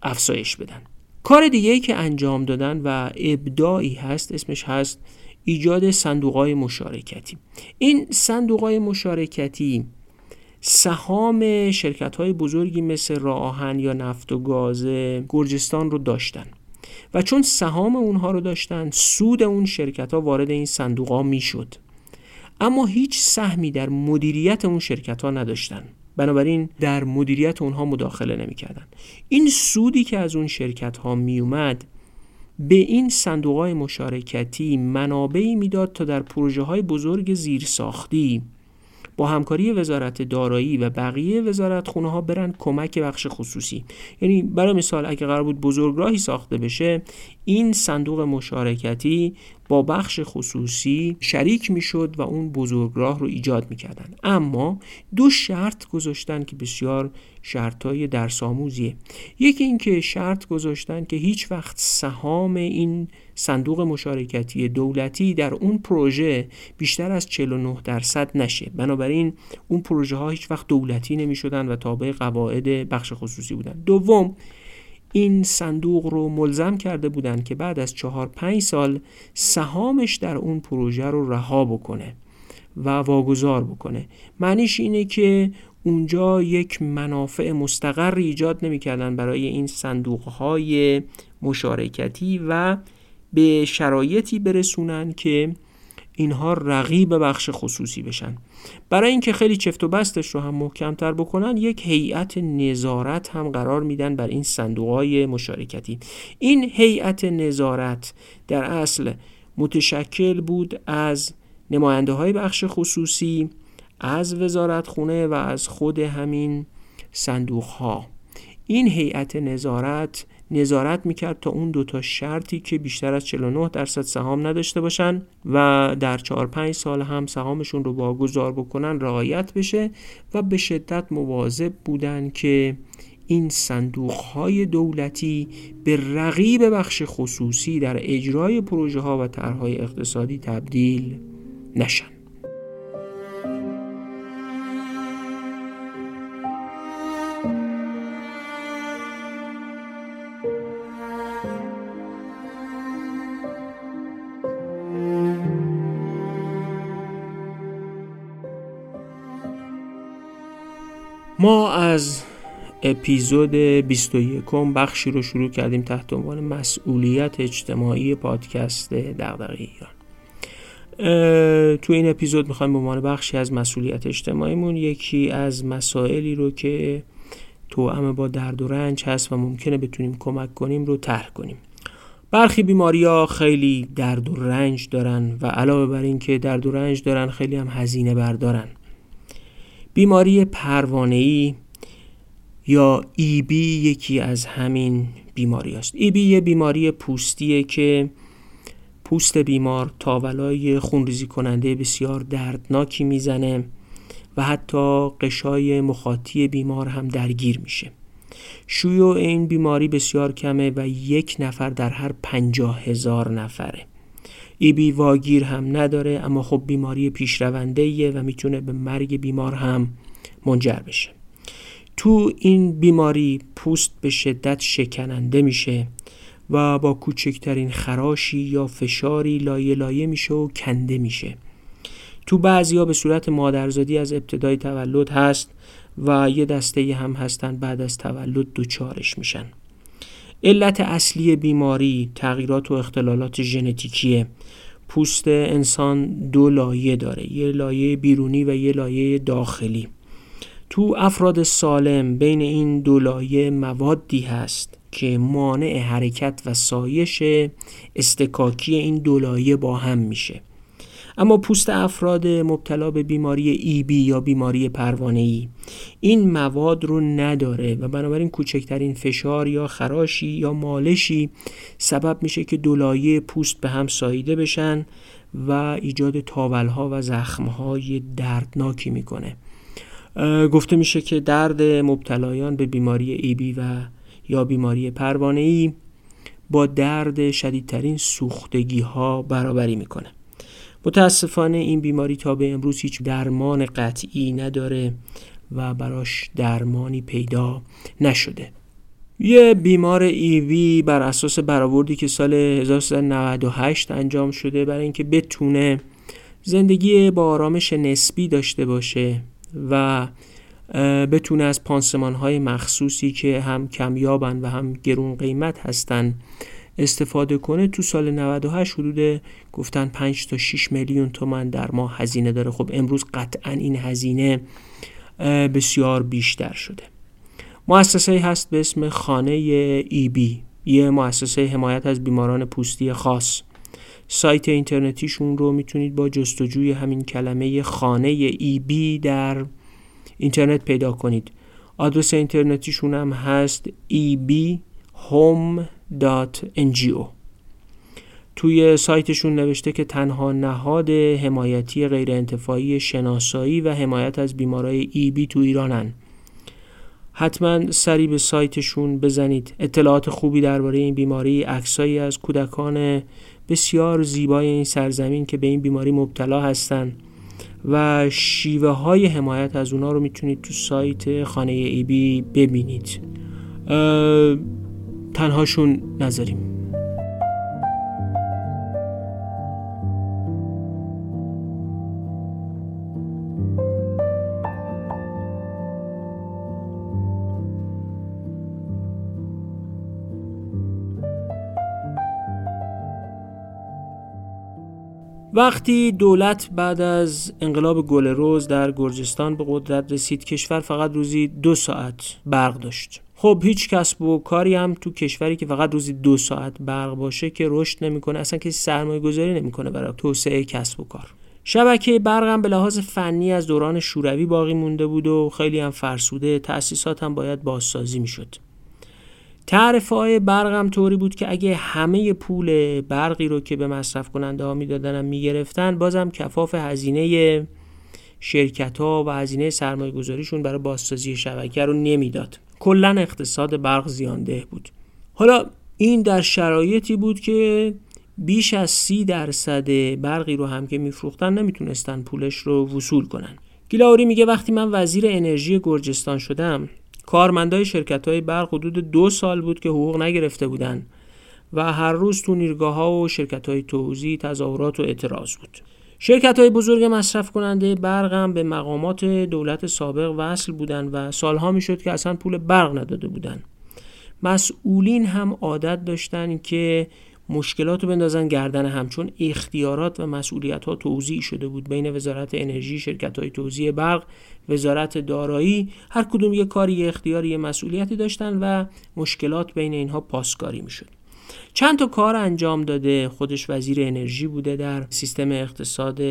افزایش بدن. کار دیگه که انجام دادن و ابداعی هست اسمش هست ایجاد صندوق های مشارکتی. این صندوق های مشارکتی سهام شرکت های بزرگی مثل راهن یا نفت و گاز گرجستان رو داشتن. و چون سهام اونها رو داشتن سود اون شرکت ها وارد این صندوق ها می شد اما هیچ سهمی در مدیریت اون شرکت ها نداشتن. بنابراین در مدیریت اونها مداخله نمی‌کردن. این سودی که از اون شرکت ها می اومد به این صندوق های مشارکتی منابعی می‌داد تا در پروژه های بزرگ زیرساختی با همکاری وزارت دارایی و بقیه وزارت خونه ها برن کمک بخش خصوصی. یعنی برای مثال اگه قرار بود بزرگراهی ساخته بشه این صندوق مشارکتی با بخش خصوصی شریک می‌شد و اون بزرگراه رو ایجاد می‌کردن. اما دو شرط گذاشتن که بسیار شرطای درس آموزیه یکی اینکه شرط گذاشتن که هیچ وقت سهام این صندوق مشارکتی دولتی در اون پروژه بیشتر از 49 درصد نشه. بنابراین اون پروژه ها هیچ وقت دولتی نمی شدن و تابع قواعد بخش خصوصی بودن. دوم این صندوق رو ملزم کرده بودند که بعد از چهار پنج سال سهامش در اون پروژه رو رها بکنه و واگذار بکنه. معنیش اینه که اونجا یک منافع مستقر ایجاد نمی‌کردن برای این صندوق های مشارکتی و به شرایطی برسونن که اینها رقیب بخش خصوصی بشن. برای اینکه خیلی چفت و بستش رو هم محکمتر بکنن یک هیئت نظارت هم قرار میدن بر این صندوق مشارکتی. این هیئت نظارت در اصل متشکل بود از نماینده های بخش خصوصی از وزارت خونه و از خود همین صندوق ها این هیئت نظارت نظارت می‌کرد تا اون دوتا شرطی که بیشتر از 49 درصد سهام نداشته باشن و در 4 5 سال هم سهامشون رو واگذار بکنن رعایت بشه و به شدت مواظب بودن که این صندوق های دولتی به رقیب بخش خصوصی در اجرای پروژه ها و طرحهای اقتصادی تبدیل نشن. ما از اپیزود 21 بخشی رو شروع کردیم تحت عنوان مسئولیت اجتماعی پادکست دغدغه ایران. تو این اپیزود می‌خوایم به عنوان بخشی از مسئولیت اجتماعیمون یکی از مسائلی رو که توأم با درد و رنج هست و ممکنه بتونیم کمک کنیم رو طرح کنیم. برخی بیماری ها خیلی درد و رنج دارن و علاوه بر این که درد و رنج دارن خیلی هم هزینه بردارن بیماری پروانه‌ای یا ایبی یکی از همین بیماری است ایبی یه بیماری پوستیه که پوست بیمار تاولای خونریزی کننده بسیار دردناکی می‌زنه و حتی قشای مخاطی بیمار هم درگیر میشه. شیوع این بیماری بسیار کمه و یک نفر در هر پنجاه هزار نفره. ایبی واگیر هم نداره اما خب بیماری پیشرونده و می‌تونه به مرگ بیمار هم منجر بشه. تو این بیماری پوست به شدت شکننده میشه و با کوچکترین خراشی یا فشاری لایه لایه میشه و کنده میشه. تو بعضی به صورت مادرزادی از ابتدای تولد هست و یه دسته هم هستن بعد از تولد دوچارش میشن. علت اصلی بیماری تغییرات و اختلالات ژنتیکیه. پوست انسان دو لایه داره یه لایه بیرونی و یه لایه داخلی. تو افراد سالم بین این دو لایه موادی هست که مانع حرکت و سایش استکاکی این دو لایه با هم میشه. اما پوست افراد مبتلا به بیماری ای بی یا بیماری پروانه ای این مواد رو نداره و بنابراین کوچکترین فشار یا خراشی یا مالشی سبب میشه که دولایه پوست به هم ساییده بشن و ایجاد تاولها و زخمهای دردناکی می‌کنه. گفته میشه که درد مبتلایان به بیماری ای بی و یا بیماری پروانه ای با درد شدیدترین سوختگی ها برابری می‌کنه. متاسفانه این بیماری تا به امروز هیچ درمان قطعی نداره و براش درمانی پیدا نشده. یه بیمار ایوی بر اساس برآوردی که سال 1398 انجام شده برای اینکه بتونه زندگی با آرامش نسبی داشته باشه و بتونه از پانسمان های مخصوصی که هم کمیابن و هم گرون قیمت هستن استفاده کنه تو سال 98 حدود گفتن 5 تا 6 میلیون تومن در ماه هزینه داره. خب امروز قطعا این هزینه بسیار بیشتر شده. مؤسسه هست به اسم خانه ای بی. یه مؤسسه حمایت از بیماران پوستی خاص. سایت اینترنتیشون رو می‌تونید با جستجوی همین کلمه خانه ای بی در اینترنت پیدا کنید. آدرس اینترنتیشون هم هست eb.home.ngo توی سایتشون نوشته که تنها نهاد حمایتی غیرانتفاعی شناسایی و حمایت از بیمارای ای بی تو ایرانن. حتما سری به سایتشون بزنید. اطلاعات خوبی درباره این بیماری عکسایی از کودکان بسیار زیبای این سرزمین که به این بیماری مبتلا هستند و شیوه های حمایت از اونا رو می‌تونید تو سایت خانه ای بی ببینید. تنهاشون نذاریم. وقتی دولت بعد از انقلاب گل روز در گرجستان به قدرت رسید کشور فقط روزی دو ساعت برق داشت. خب هیچ کسب و کاری هم تو کشوری که فقط روزی دو ساعت برق باشه که رشد نمی‌کنه اصلا کسی سرمایه گذاری نمی‌کنه برای توسعه کسب و کار. شبکه برق هم به لحاظ فنی از دوران شوروی باقی مونده بود و خیلی هم فرسوده تأسیسات هم باید بازسازی می‌شد. تعرفه های برق هم طوری بود که اگه همه پول برقی رو که به مصرف کننده ها می‌دادن هم می‌گرفتن بازم کفاف هزینه شرکت ها و هزینه سرمایه گذاریشون برای بازسازی شبکه رو نمی‌داد. کلا اقتصاد برق زیانده بود. حالا این در شرایطی بود که بیش از سی درصد برقی رو هم که میفروختن نمی‌تونستن پولش رو وصول کنن. گیلاوری میگه وقتی من وزیر انرژی گرجستان شدم کارمندای شرکت های برق حدود دو سال بود که حقوق نگرفته بودن و هر روز تو نیرگاه ها و شرکت های توزیع تظاهرات و اعتراض بود. شرکت های بزرگ مصرف کننده برق هم به مقامات دولت سابق وصل بودن و سالها می‌شد که اصلا پول برق نداده بودن. مسئولین هم عادت داشتن که مشکلات رو بندازن گردن هم چون اختیارات و مسئولیت ها توضیح شده بود. بین وزارت انرژی شرکت های توزیع برق وزارت دارایی هر کدوم یه کاری یه اختیاری یه مسئولیتی داشتن و مشکلات بین اینها پاسکاری می‌شد. چند تا کار انجام داده. خودش وزیر انرژی بوده در سیستم اقتصاد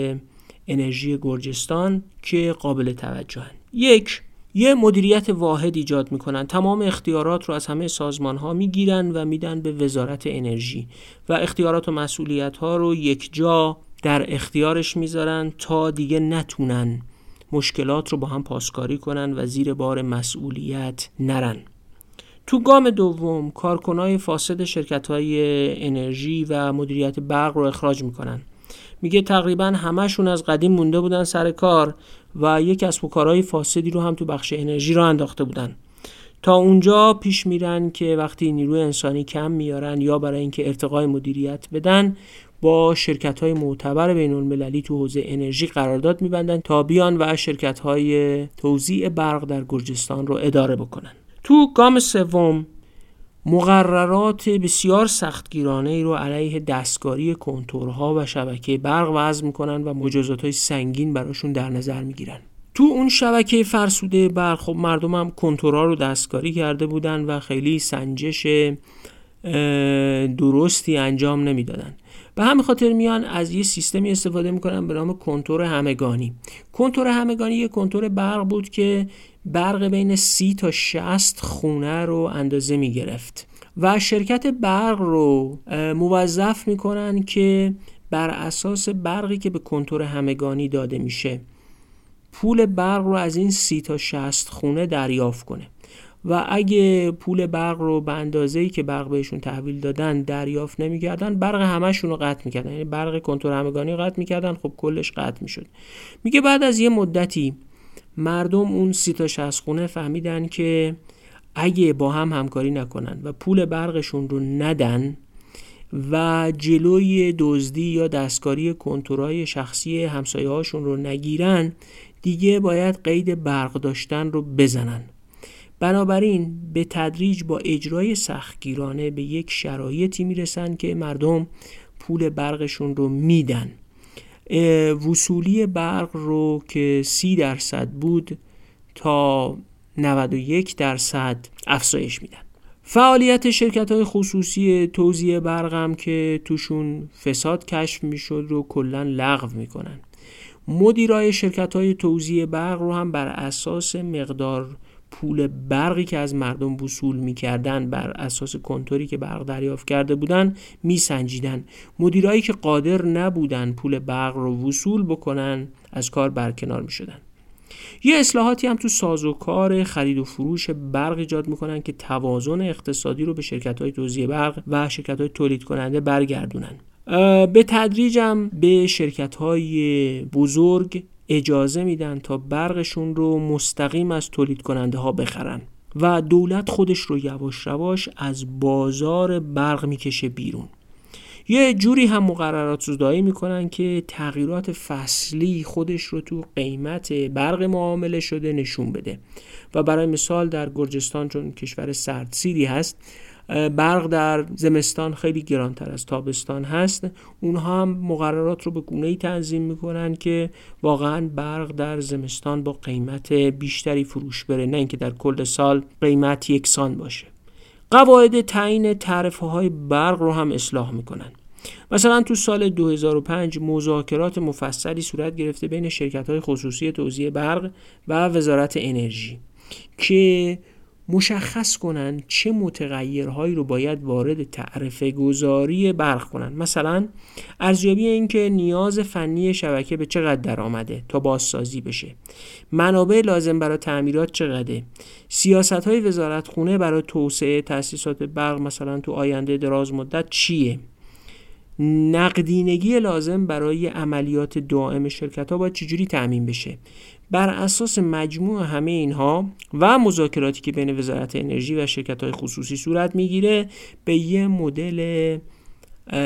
انرژی گرجستان که قابل توجهن. یک یه مدیریت واحد ایجاد می‌کنن. تمام اختیارات رو از همه سازمان ها می‌گیرن و میدن به وزارت انرژی و اختیارات و مسئولیت ها رو یک جا در اختیارش می‌ذارن تا دیگه نتونن مشکلات رو با هم پاسکاری کنن و زیر بار مسئولیت نرن. تو گام دوم کارکنای فاسد شرکت های انرژی و مدیریت برق رو اخراج می‌کنن. میگه تقریبا همشون از قدیم مونده بودن سر کار و یک کسب و کارهای فاسدی رو هم تو بخش انرژی رو انداخته بودن. تا اونجا پیش میرن که وقتی نیروی انسانی کم میارن یا برای اینکه ارتقای مدیریت بدن با شرکت های معتبر بین المللی تو حوزه انرژی قرارداد میبندن تا بیان و شرکت های توزیع برق در گرجستان رو اداره بکنن. تو گام سوم مقررات بسیار سختگیرانه ای رو علیه دستکاری کنتورها و شبکه برق وضع می‌کنن و مجازات های سنگین براشون در نظر می‌گیرن. تو اون شبکه فرسوده برق خب مردم هم کنتورها رو دستکاری کرده بودن و خیلی سنجش درستی انجام نمی‌دادن. به همین خاطر میان از یه سیستمی استفاده می‌کنن به نام کنتور همگانی. کنتور همگانی یه کنتور برق بود که برق بین سی تا 60 خونه رو اندازه می گرفت و شرکت برق رو موظف می‌کنن که بر اساس برقی که به کنتور همگانی داده میشه پول برق رو از این سی تا 60 خونه دریافت کنه. و اگه پول برق رو به اندازه‌ای که برق بهشون تحویل دادن دریافت نمی‌کردن برق همشون رو قطع می‌کردن. یعنی برق کنتور همگانی قطع می‌کردن خب کلش قطع می‌شد. میگه بعد از یه مدتی مردم اون سی تا شصت خونه فهمیدن که اگه با هم همکاری نکنن و پول برقشون رو ندن و جلوی دزدی یا دستکاری کنتورهای شخصی همسایه هاشون رو نگیرن دیگه باید قید برق داشتن رو بزنن. بنابراین به تدریج با اجرای سختگیرانه به یک شرایطی می‌رسن که مردم پول برقشون رو میدن. وصولی برق رو که سی درصد بود تا 91 درصد افزایش میدن. فعالیت شرکت های خصوصی توزیع برق هم که توشون فساد کشف می‌شد رو کلا لغو می‌کنن. مدیرای شرکت های توزیع برق رو هم بر اساس مقدار پول برقی که از مردم وصول می‌کردن بر اساس کنتوری که برق دریافت کرده بودن میسنجیدن. مدیرایی که قادر نبودن پول برق رو وصول بکنن از کار برکنار می‌شدن. یه اصلاحاتی هم تو سازوکار خرید و فروش برق ایجاد می‌کنن که توازن اقتصادی رو به شرکت های توزیع برق و شرکت های تولید کننده برگردونن به تدریجم به شرکت های بزرگ اجازه میدن تا برقشون رو مستقیم از تولید کننده ها بخرن و دولت خودش رو یواش یواش از بازار برق می‌کشه بیرون. یه جوری هم مقررات زودایی می‌کنن که تغییرات فصلی خودش رو تو قیمت برق معامله شده نشون بده. و برای مثال در گرجستان چون کشور سردسیری هست برق در زمستان خیلی گرانتر از تابستان هست. اونها هم مقررات رو به گونه ای تنظیم می‌کنن که واقعا برق در زمستان با قیمت بیشتری فروش بره نه اینکه در کل سال قیمت یکسان باشه. قواعد تعیین تعرفه های برق رو هم اصلاح می‌کنن. مثلا تو سال 2005 مذاکرات مفصلی صورت گرفته بین شرکت های خصوصی توزیع برق و وزارت انرژی که مشخص کنن چه متغیرهایی رو باید وارد تعرفه گذاری برق کنن. مثلا ارزیابی اینکه نیاز فنی شبکه به چقدر درآمده تا بازسازی بشه. منابع لازم برای تعمیرات چقدره. سیاست های وزارت خونه برای توسعه تاسیسات برق مثلا تو آینده دراز مدت چیه؟ نقدینگی لازم برای عملیات دائم شرکت ها باید چجوری تعمین بشه؟ بر اساس مجموع همه اینها و مذاکراتی که بین وزارت انرژی و شرکت های خصوصی صورت می‌گیره به یه مدل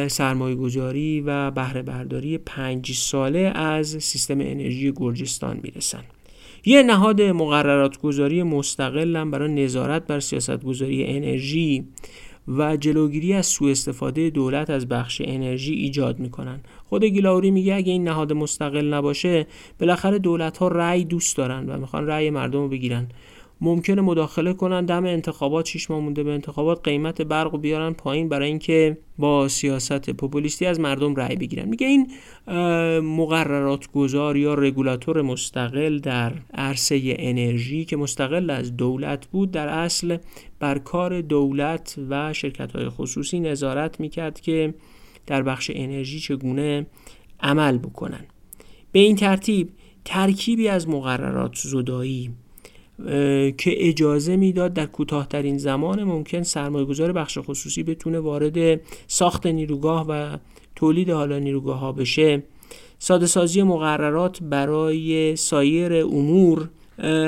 سرمایه گذاری و بهره برداری پنج ساله از سیستم انرژی گرجستان می‌رسن. یه نهاد مقررات گذاری مستقل هم برای نظارت بر سیاست گذاری انرژی. و جلوگیری از سوء استفاده دولت از بخش انرژی ایجاد می‌کنن. خود گیلاوری میگه اگه این نهاد مستقل نباشه بالاخره دولت ها رأی دوست دارن و می‌خوان رأی مردم رو بگیرن. ممکنه مداخله کنن دم انتخابات شش ماه مونده به انتخابات قیمت برق بیارن پایین برای اینکه با سیاست پوپولیستی از مردم رأی بگیرن. میگه این مقررات گذار یا رگولاتور مستقل در عرصه انرژی که مستقل از دولت بود در اصل بر کار دولت و شرکت های خصوصی نظارت می‌کرد که در بخش انرژی چگونه عمل بکنن. به این ترتیب ترکیبی از مقررات زدایی که اجازه می‌داد در کوتاهترین زمان ممکن سرمایه‌گذار بخش خصوصی بتونه وارد ساخت نیروگاه و تولید حالا نیروگاه ها بشه. ساده سازی مقررات برای سایر امور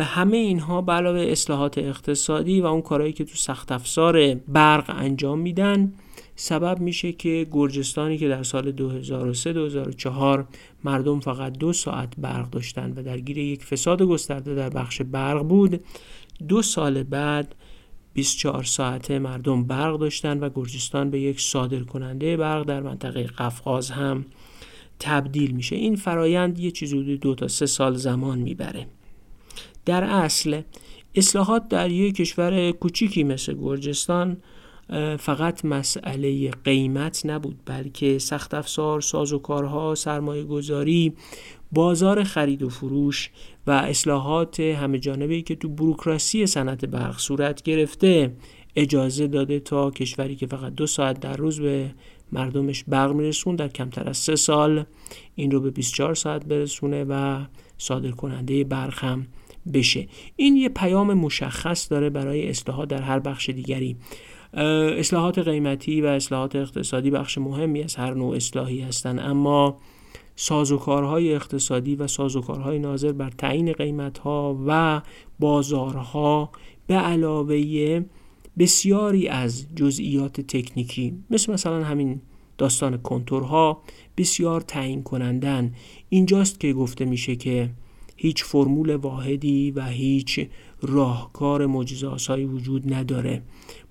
همه اینها علاوه اصلاحات اقتصادی و اون کارهایی که تو سخت افزار برق انجام میدن سبب میشه که گرجستانی که در سال 2003-2004 مردم فقط دو ساعت برق داشتن و درگیر یک فساد گسترده در بخش برق بود دو سال بعد 24 ساعته مردم برق داشتن و گرجستان به یک صادر کننده برق در منطقه قفقاز هم تبدیل میشه. این فرایند یه چیز حدود دو تا سه سال زمان می‌بره. در اصل اصلاحات در یک کشور کوچیکی مثل گرجستان فقط مسئله قیمت نبود بلکه سخت افزار سازوکارها سرمایه گذاری بازار خرید و فروش و اصلاحات همه جانبه که تو بروکراسی صنعت برق صورت گرفته اجازه داده تا کشوری که فقط دو ساعت در روز به مردمش برق میرسون در کمتر از سه سال این رو به 24 ساعت برسونه و صادر کننده برق هم بشه. این یه پیام مشخص داره برای اصلاحات در هر بخش دیگری. اصلاحات قیمتی و اصلاحات اقتصادی بخش مهمی از هر نوع اصلاحی هستند. اما سازوکارهای اقتصادی و سازوکارهای ناظر بر تعیین قیمتها و بازارها به علاوه بسیاری از جزئیات تکنیکی مثل مثلا همین داستان کنتورها بسیار تعیین کنندن. اینجاست که گفته میشه که هیچ فرمول واحدی و هیچ راهکار معجزه‌آسایی وجود نداره.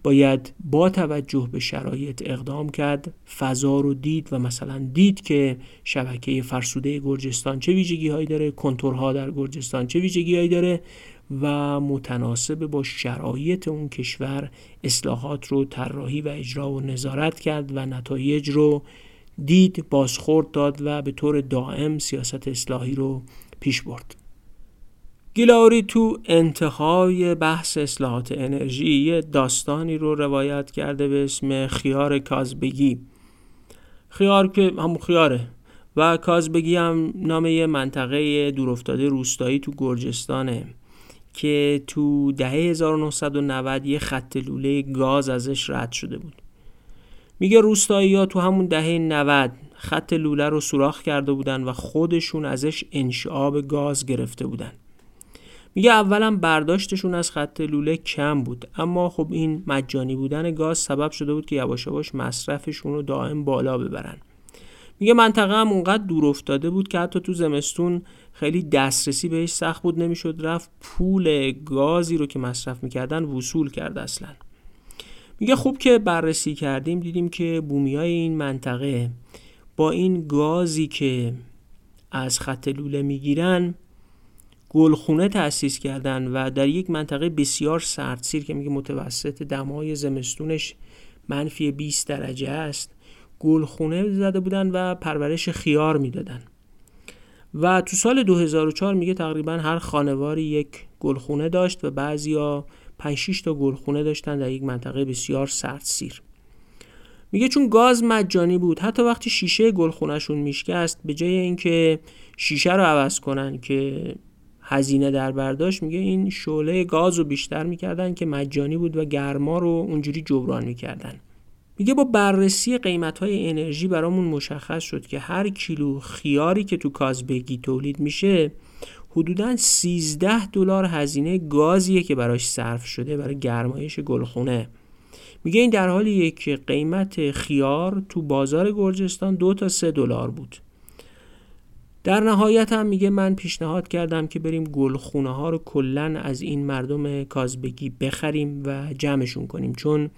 باید با توجه به شرایط اقدام کرد فضا رو دید و مثلا دید که شبکه فرسوده گرجستان چه ویژگی هایی داره کنتورها در گرجستان چه ویژگی هایی داره و متناسب با شرایط اون کشور اصلاحات رو طراحی و اجرا و نظارت کرد و نتایج رو دید بازخورد داد و به طور دائم سیاست اصلاحی رو پیش برد. گیلاوری تو انتهای بحث اصلاحات انرژی یه داستانی رو روایت کرده به اسم خیار کازبگی. خیار که همون خیاره. و کازبگی هم نام یه منطقه دورافتاده روستایی تو گرجستانه که تو دهه 1990 یه خط لوله گاز ازش رد شده بود. میگه روستایی ها تو همون دهه 90 خط لوله رو سوراخ کرده بودن و خودشون ازش انشعاب گاز گرفته بودن. میگه اولا برداشتشون از خط لوله کم بود. اما خب این مجانی بودن گاز سبب شده بود که یواش یواش مصرفشون رو دائم بالا ببرن. میگه منطقه هم اونقدر دور افتاده بود که حتی تو زمستون خیلی دسترسی بهش سخت بود نمی‌شد رفت پول گازی رو که مصرف می‌کردن وصول کرد اصلا. میگه خوب که بررسی کردیم دیدیم که بومیای این منطقه با این گازی که از خط لوله می‌گیرن گلخونه تأسیس کردن و در یک منطقه بسیار سردسیر که میگه متوسط دمای زمستونش منفی 20 درجه است گلخونه زده بودن و پرورش خیار می‌دادن. و تو سال 2004 میگه تقریبا هر خانواری یک گلخونه داشت و بعضیا 5 6 تا گلخونه داشتن در یک منطقه بسیار سردسیر میگه چون گاز مجانی بود حتی وقتی شیشه گلخونهشون میشکست به جای اینکه شیشه رو عوض کنن که هزینه در برداشت میگه این شعله گاز رو بیشتر می‌کردن که مجانی بود و گرما رو اونجوری جبران می‌کردن. میگه با بررسی قیمت های انرژی برامون مشخص شد که هر کیلو خیاری که تو کازبگی تولید میشه حدودا 13 دلار هزینه گازیه که براش صرف شده برای گرمایش گلخونه. میگه این در حالیه که قیمت خیار تو بازار گرجستان دو تا سه دلار بود. در نهایت هم میگه من پیشنهاد کردم که بریم گلخونه ها رو کلا از این مردم کازبگی بخریم و جمعشون کنیم. چون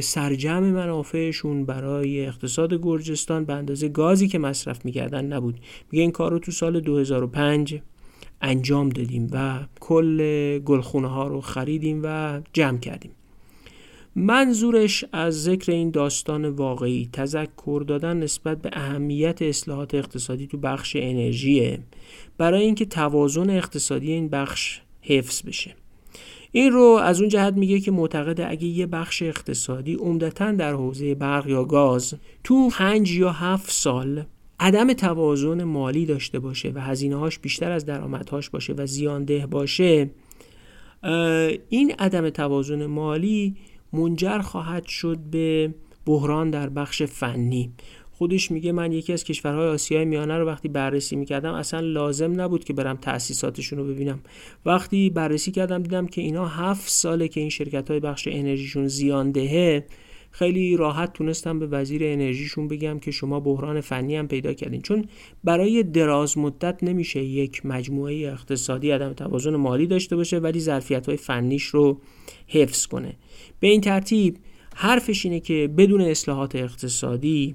سرجم منافعشون برای اقتصاد گرجستان به اندازه گازی که مصرف می‌کردن نبود. میگه این کار رو تو سال 2005 انجام دادیم و کل گلخونه ها رو خریدیم و جمع کردیم. منظورش از ذکر این داستان واقعی تذکر دادن نسبت به اهمیت اصلاحات اقتصادی تو بخش انرژیه برای اینکه توازن اقتصادی این بخش حفظ بشه. این رو از اون جهت میگه که معتقد اگه یه بخش اقتصادی عمدتا در حوزه برق یا گاز تو پنج یا هفت سال عدم توازن مالی داشته باشه و هزینه هاش بیشتر از درآمدهاش باشه و زیانده باشه این عدم توازن مالی منجر خواهد شد به بحران در بخش فنی. خودش میگه من یکی از کشورهای آسیای میانه رو وقتی بررسی می‌کردم اصلا لازم نبود که برم تأسیساتشون رو ببینم. وقتی بررسی کردم دیدم که اینا هفت ساله که این شرکت های بخش انرژیشون زیان دهه خیلی راحت تونستم به وزیر انرژیشون بگم که شما بحران فنی هم پیدا کردین. چون برای دراز مدت نمیشه یک مجموعه اقتصادی عدم توازن مالی داشته باشه ولی ظرفیت های فنیش رو حفظ کنه. به این ترتیب حرفش اینه که بدون اصلاحات اقتصادی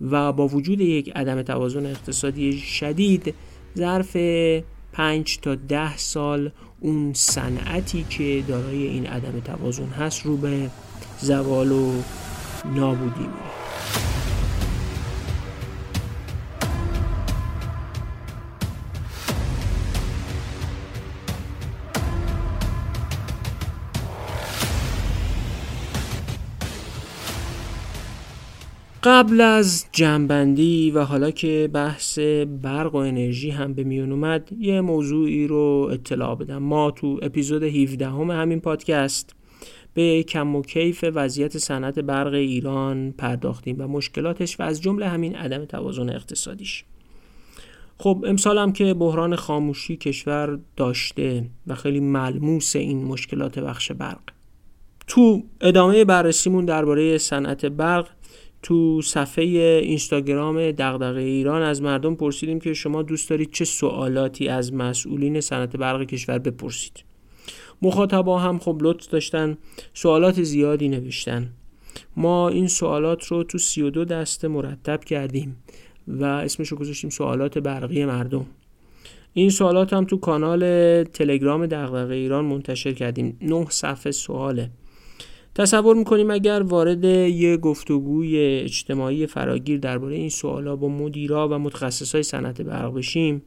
و با وجود یک عدم توازن اقتصادی شدید ظرف پنج تا ده سال اون صنعتی که دارای این عدم توازن هست رو به زوال و نابودی میره قبل از جنبندی و حالا که بحث برق و انرژی هم به میون اومد یه موضوعی رو اطلاع بدم. ما تو اپیزود 17 همه همین پادکست به کم و کیف وضعیت صنعت برق ایران پرداختیم و مشکلاتش و از جمله همین عدم توازن اقتصادیش. خب امسال هم که بحران خاموشی کشور داشته و خیلی ملموس این مشکلات بخش برق. تو ادامه بررسیمون درباره صنعت برق تو صفحه اینستاگرام دغدغه ایران از مردم پرسیدیم که شما دوست دارید چه سوالاتی از مسئولین صنعت برق کشور بپرسید. مخاطبا هم خب لطف داشتن سوالات زیادی نوشتن. ما این سوالات رو تو 32 دسته مرتب کردیم و اسمش رو گذاشتیم سوالات برقی مردم. این سوالات هم تو کانال تلگرام دغدغه ایران منتشر کردیم. نه صفحه سواله. تصور می‌کنیم اگر وارد یه گفتگوی اجتماعی فراگیر درباره این سوالا با مدیرا و متخصصای صنعت برق بشیم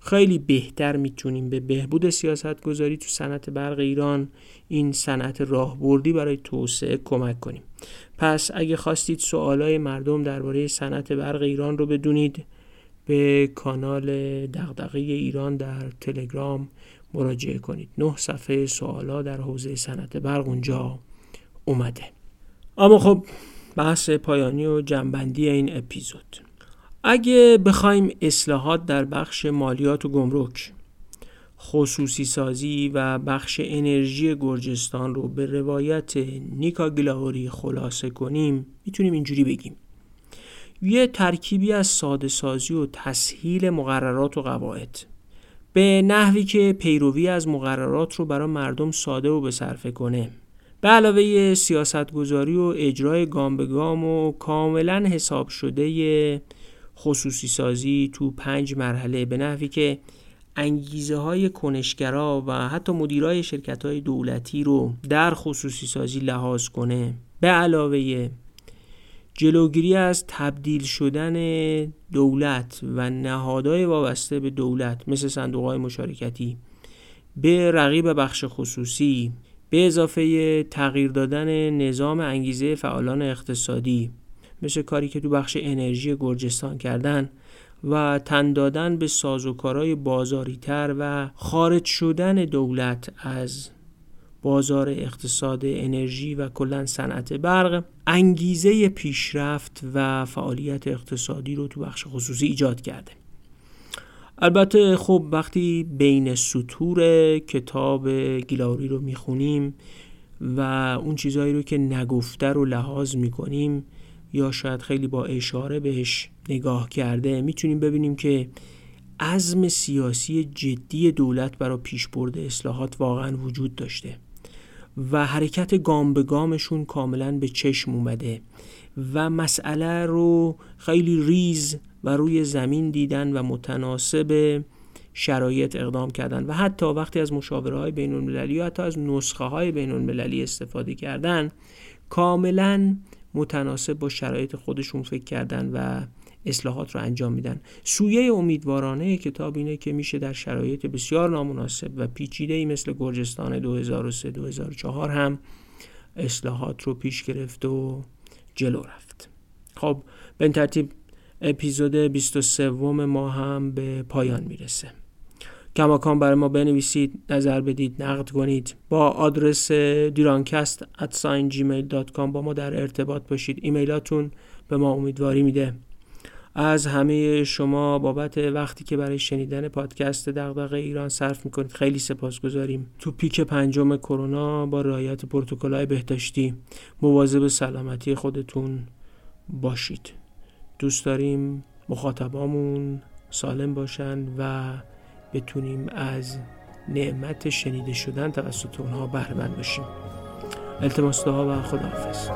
خیلی بهتر می‌تونیم به بهبود سیاست گذاری تو صنعت برق ایران این صنعت راهبردی برای توسعه کمک کنیم. پس اگه خواستید سوالای مردم درباره صنعت برق ایران رو بدونید به کانال دغدغه ایران در تلگرام مراجعه کنید. نه صفحه سوالا در حوزه صنعت برق اونجا. اومده. اما خب بحث پایانی و جنبندی این اپیزود. اگه بخوایم اصلاحات در بخش مالیات و گمرک خصوصی سازی و بخش انرژی گرجستان رو به روایت نیکا گلاوری خلاصه کنیم می‌تونیم اینجوری بگیم. یه ترکیبی از ساده سازی و تسهیل مقررات و قواعد. به نحوی که پیروی از مقررات رو برای مردم ساده و به صرفه کنه. به علاوه سیاستگذاری و اجرای گام به گام و کاملا حساب شده خصوصی سازی تو پنج مرحله به نحوی که انگیزه های کنشگرا و حتی مدیرای شرکت های دولتی رو در خصوصی سازی لحاظ کنه. به علاوه جلوگیری از تبدیل شدن دولت و نهادهای وابسته به دولت مثل صندوق های مشارکتی به رقیب بخش خصوصی به اضافه تغییر دادن نظام انگیزه فعالان اقتصادی مثل کاری که تو بخش انرژی گرجستان کردن و تن دادن به سازوکارهای بازاری تر و خارج شدن دولت از بازار اقتصاد انرژی و کلا صنعت برق انگیزه پیشرفت و فعالیت اقتصادی رو تو بخش خصوصی ایجاد کرده. البته خب وقتی بین سطور کتاب گیلاوری رو می‌خونیم و اون چیزهایی رو که نگفته رو لحاظ می‌کنیم یا شاید خیلی با اشاره بهش نگاه کرده می‌تونیم ببینیم که عزم سیاسی جدی دولت برای پیشبرد اصلاحات واقعا وجود داشته و حرکت گام به گامشون کاملا به چشم اومده و مسئله رو خیلی ریز و روی زمین دیدن و متناسب شرایط اقدام کردن. و حتی وقتی از مشاوره های بین المللی یا حتی از نسخه های بین المللی استفاده کردن کاملا متناسب با شرایط خودشون فکر کردن و اصلاحات رو انجام میدن. سویه امیدوارانه کتاب اینه که میشه در شرایط بسیار نامناسب و پیچیده ای مثل گرجستان 2003-2004 هم اصلاحات رو پیش گرفت و جلو رفت. خب به این ترتیب اپیزود 23 ما هم به پایان می‌رسه. کماکان برای ما بنویسید نظر بدید نقد کنید. با آدرس دیرانکست gmail.com با ما در ارتباط باشید. ایمیلاتون به ما امیدواری میده. از همه شما بابت وقتی که برای شنیدن پادکست دغدغه ایران صرف می‌کنید خیلی سپاسگزاریم. تو پیک پنجم کرونا با رعایت پروتکل‌های بهداشتی مواظب سلامتی خودتون باشید. دوست داریم مخاطبامون سالم باشن و بتونیم از نعمت شنیده شدن توسط اونها بهره باشیم. التماس دعا و خداحافظ.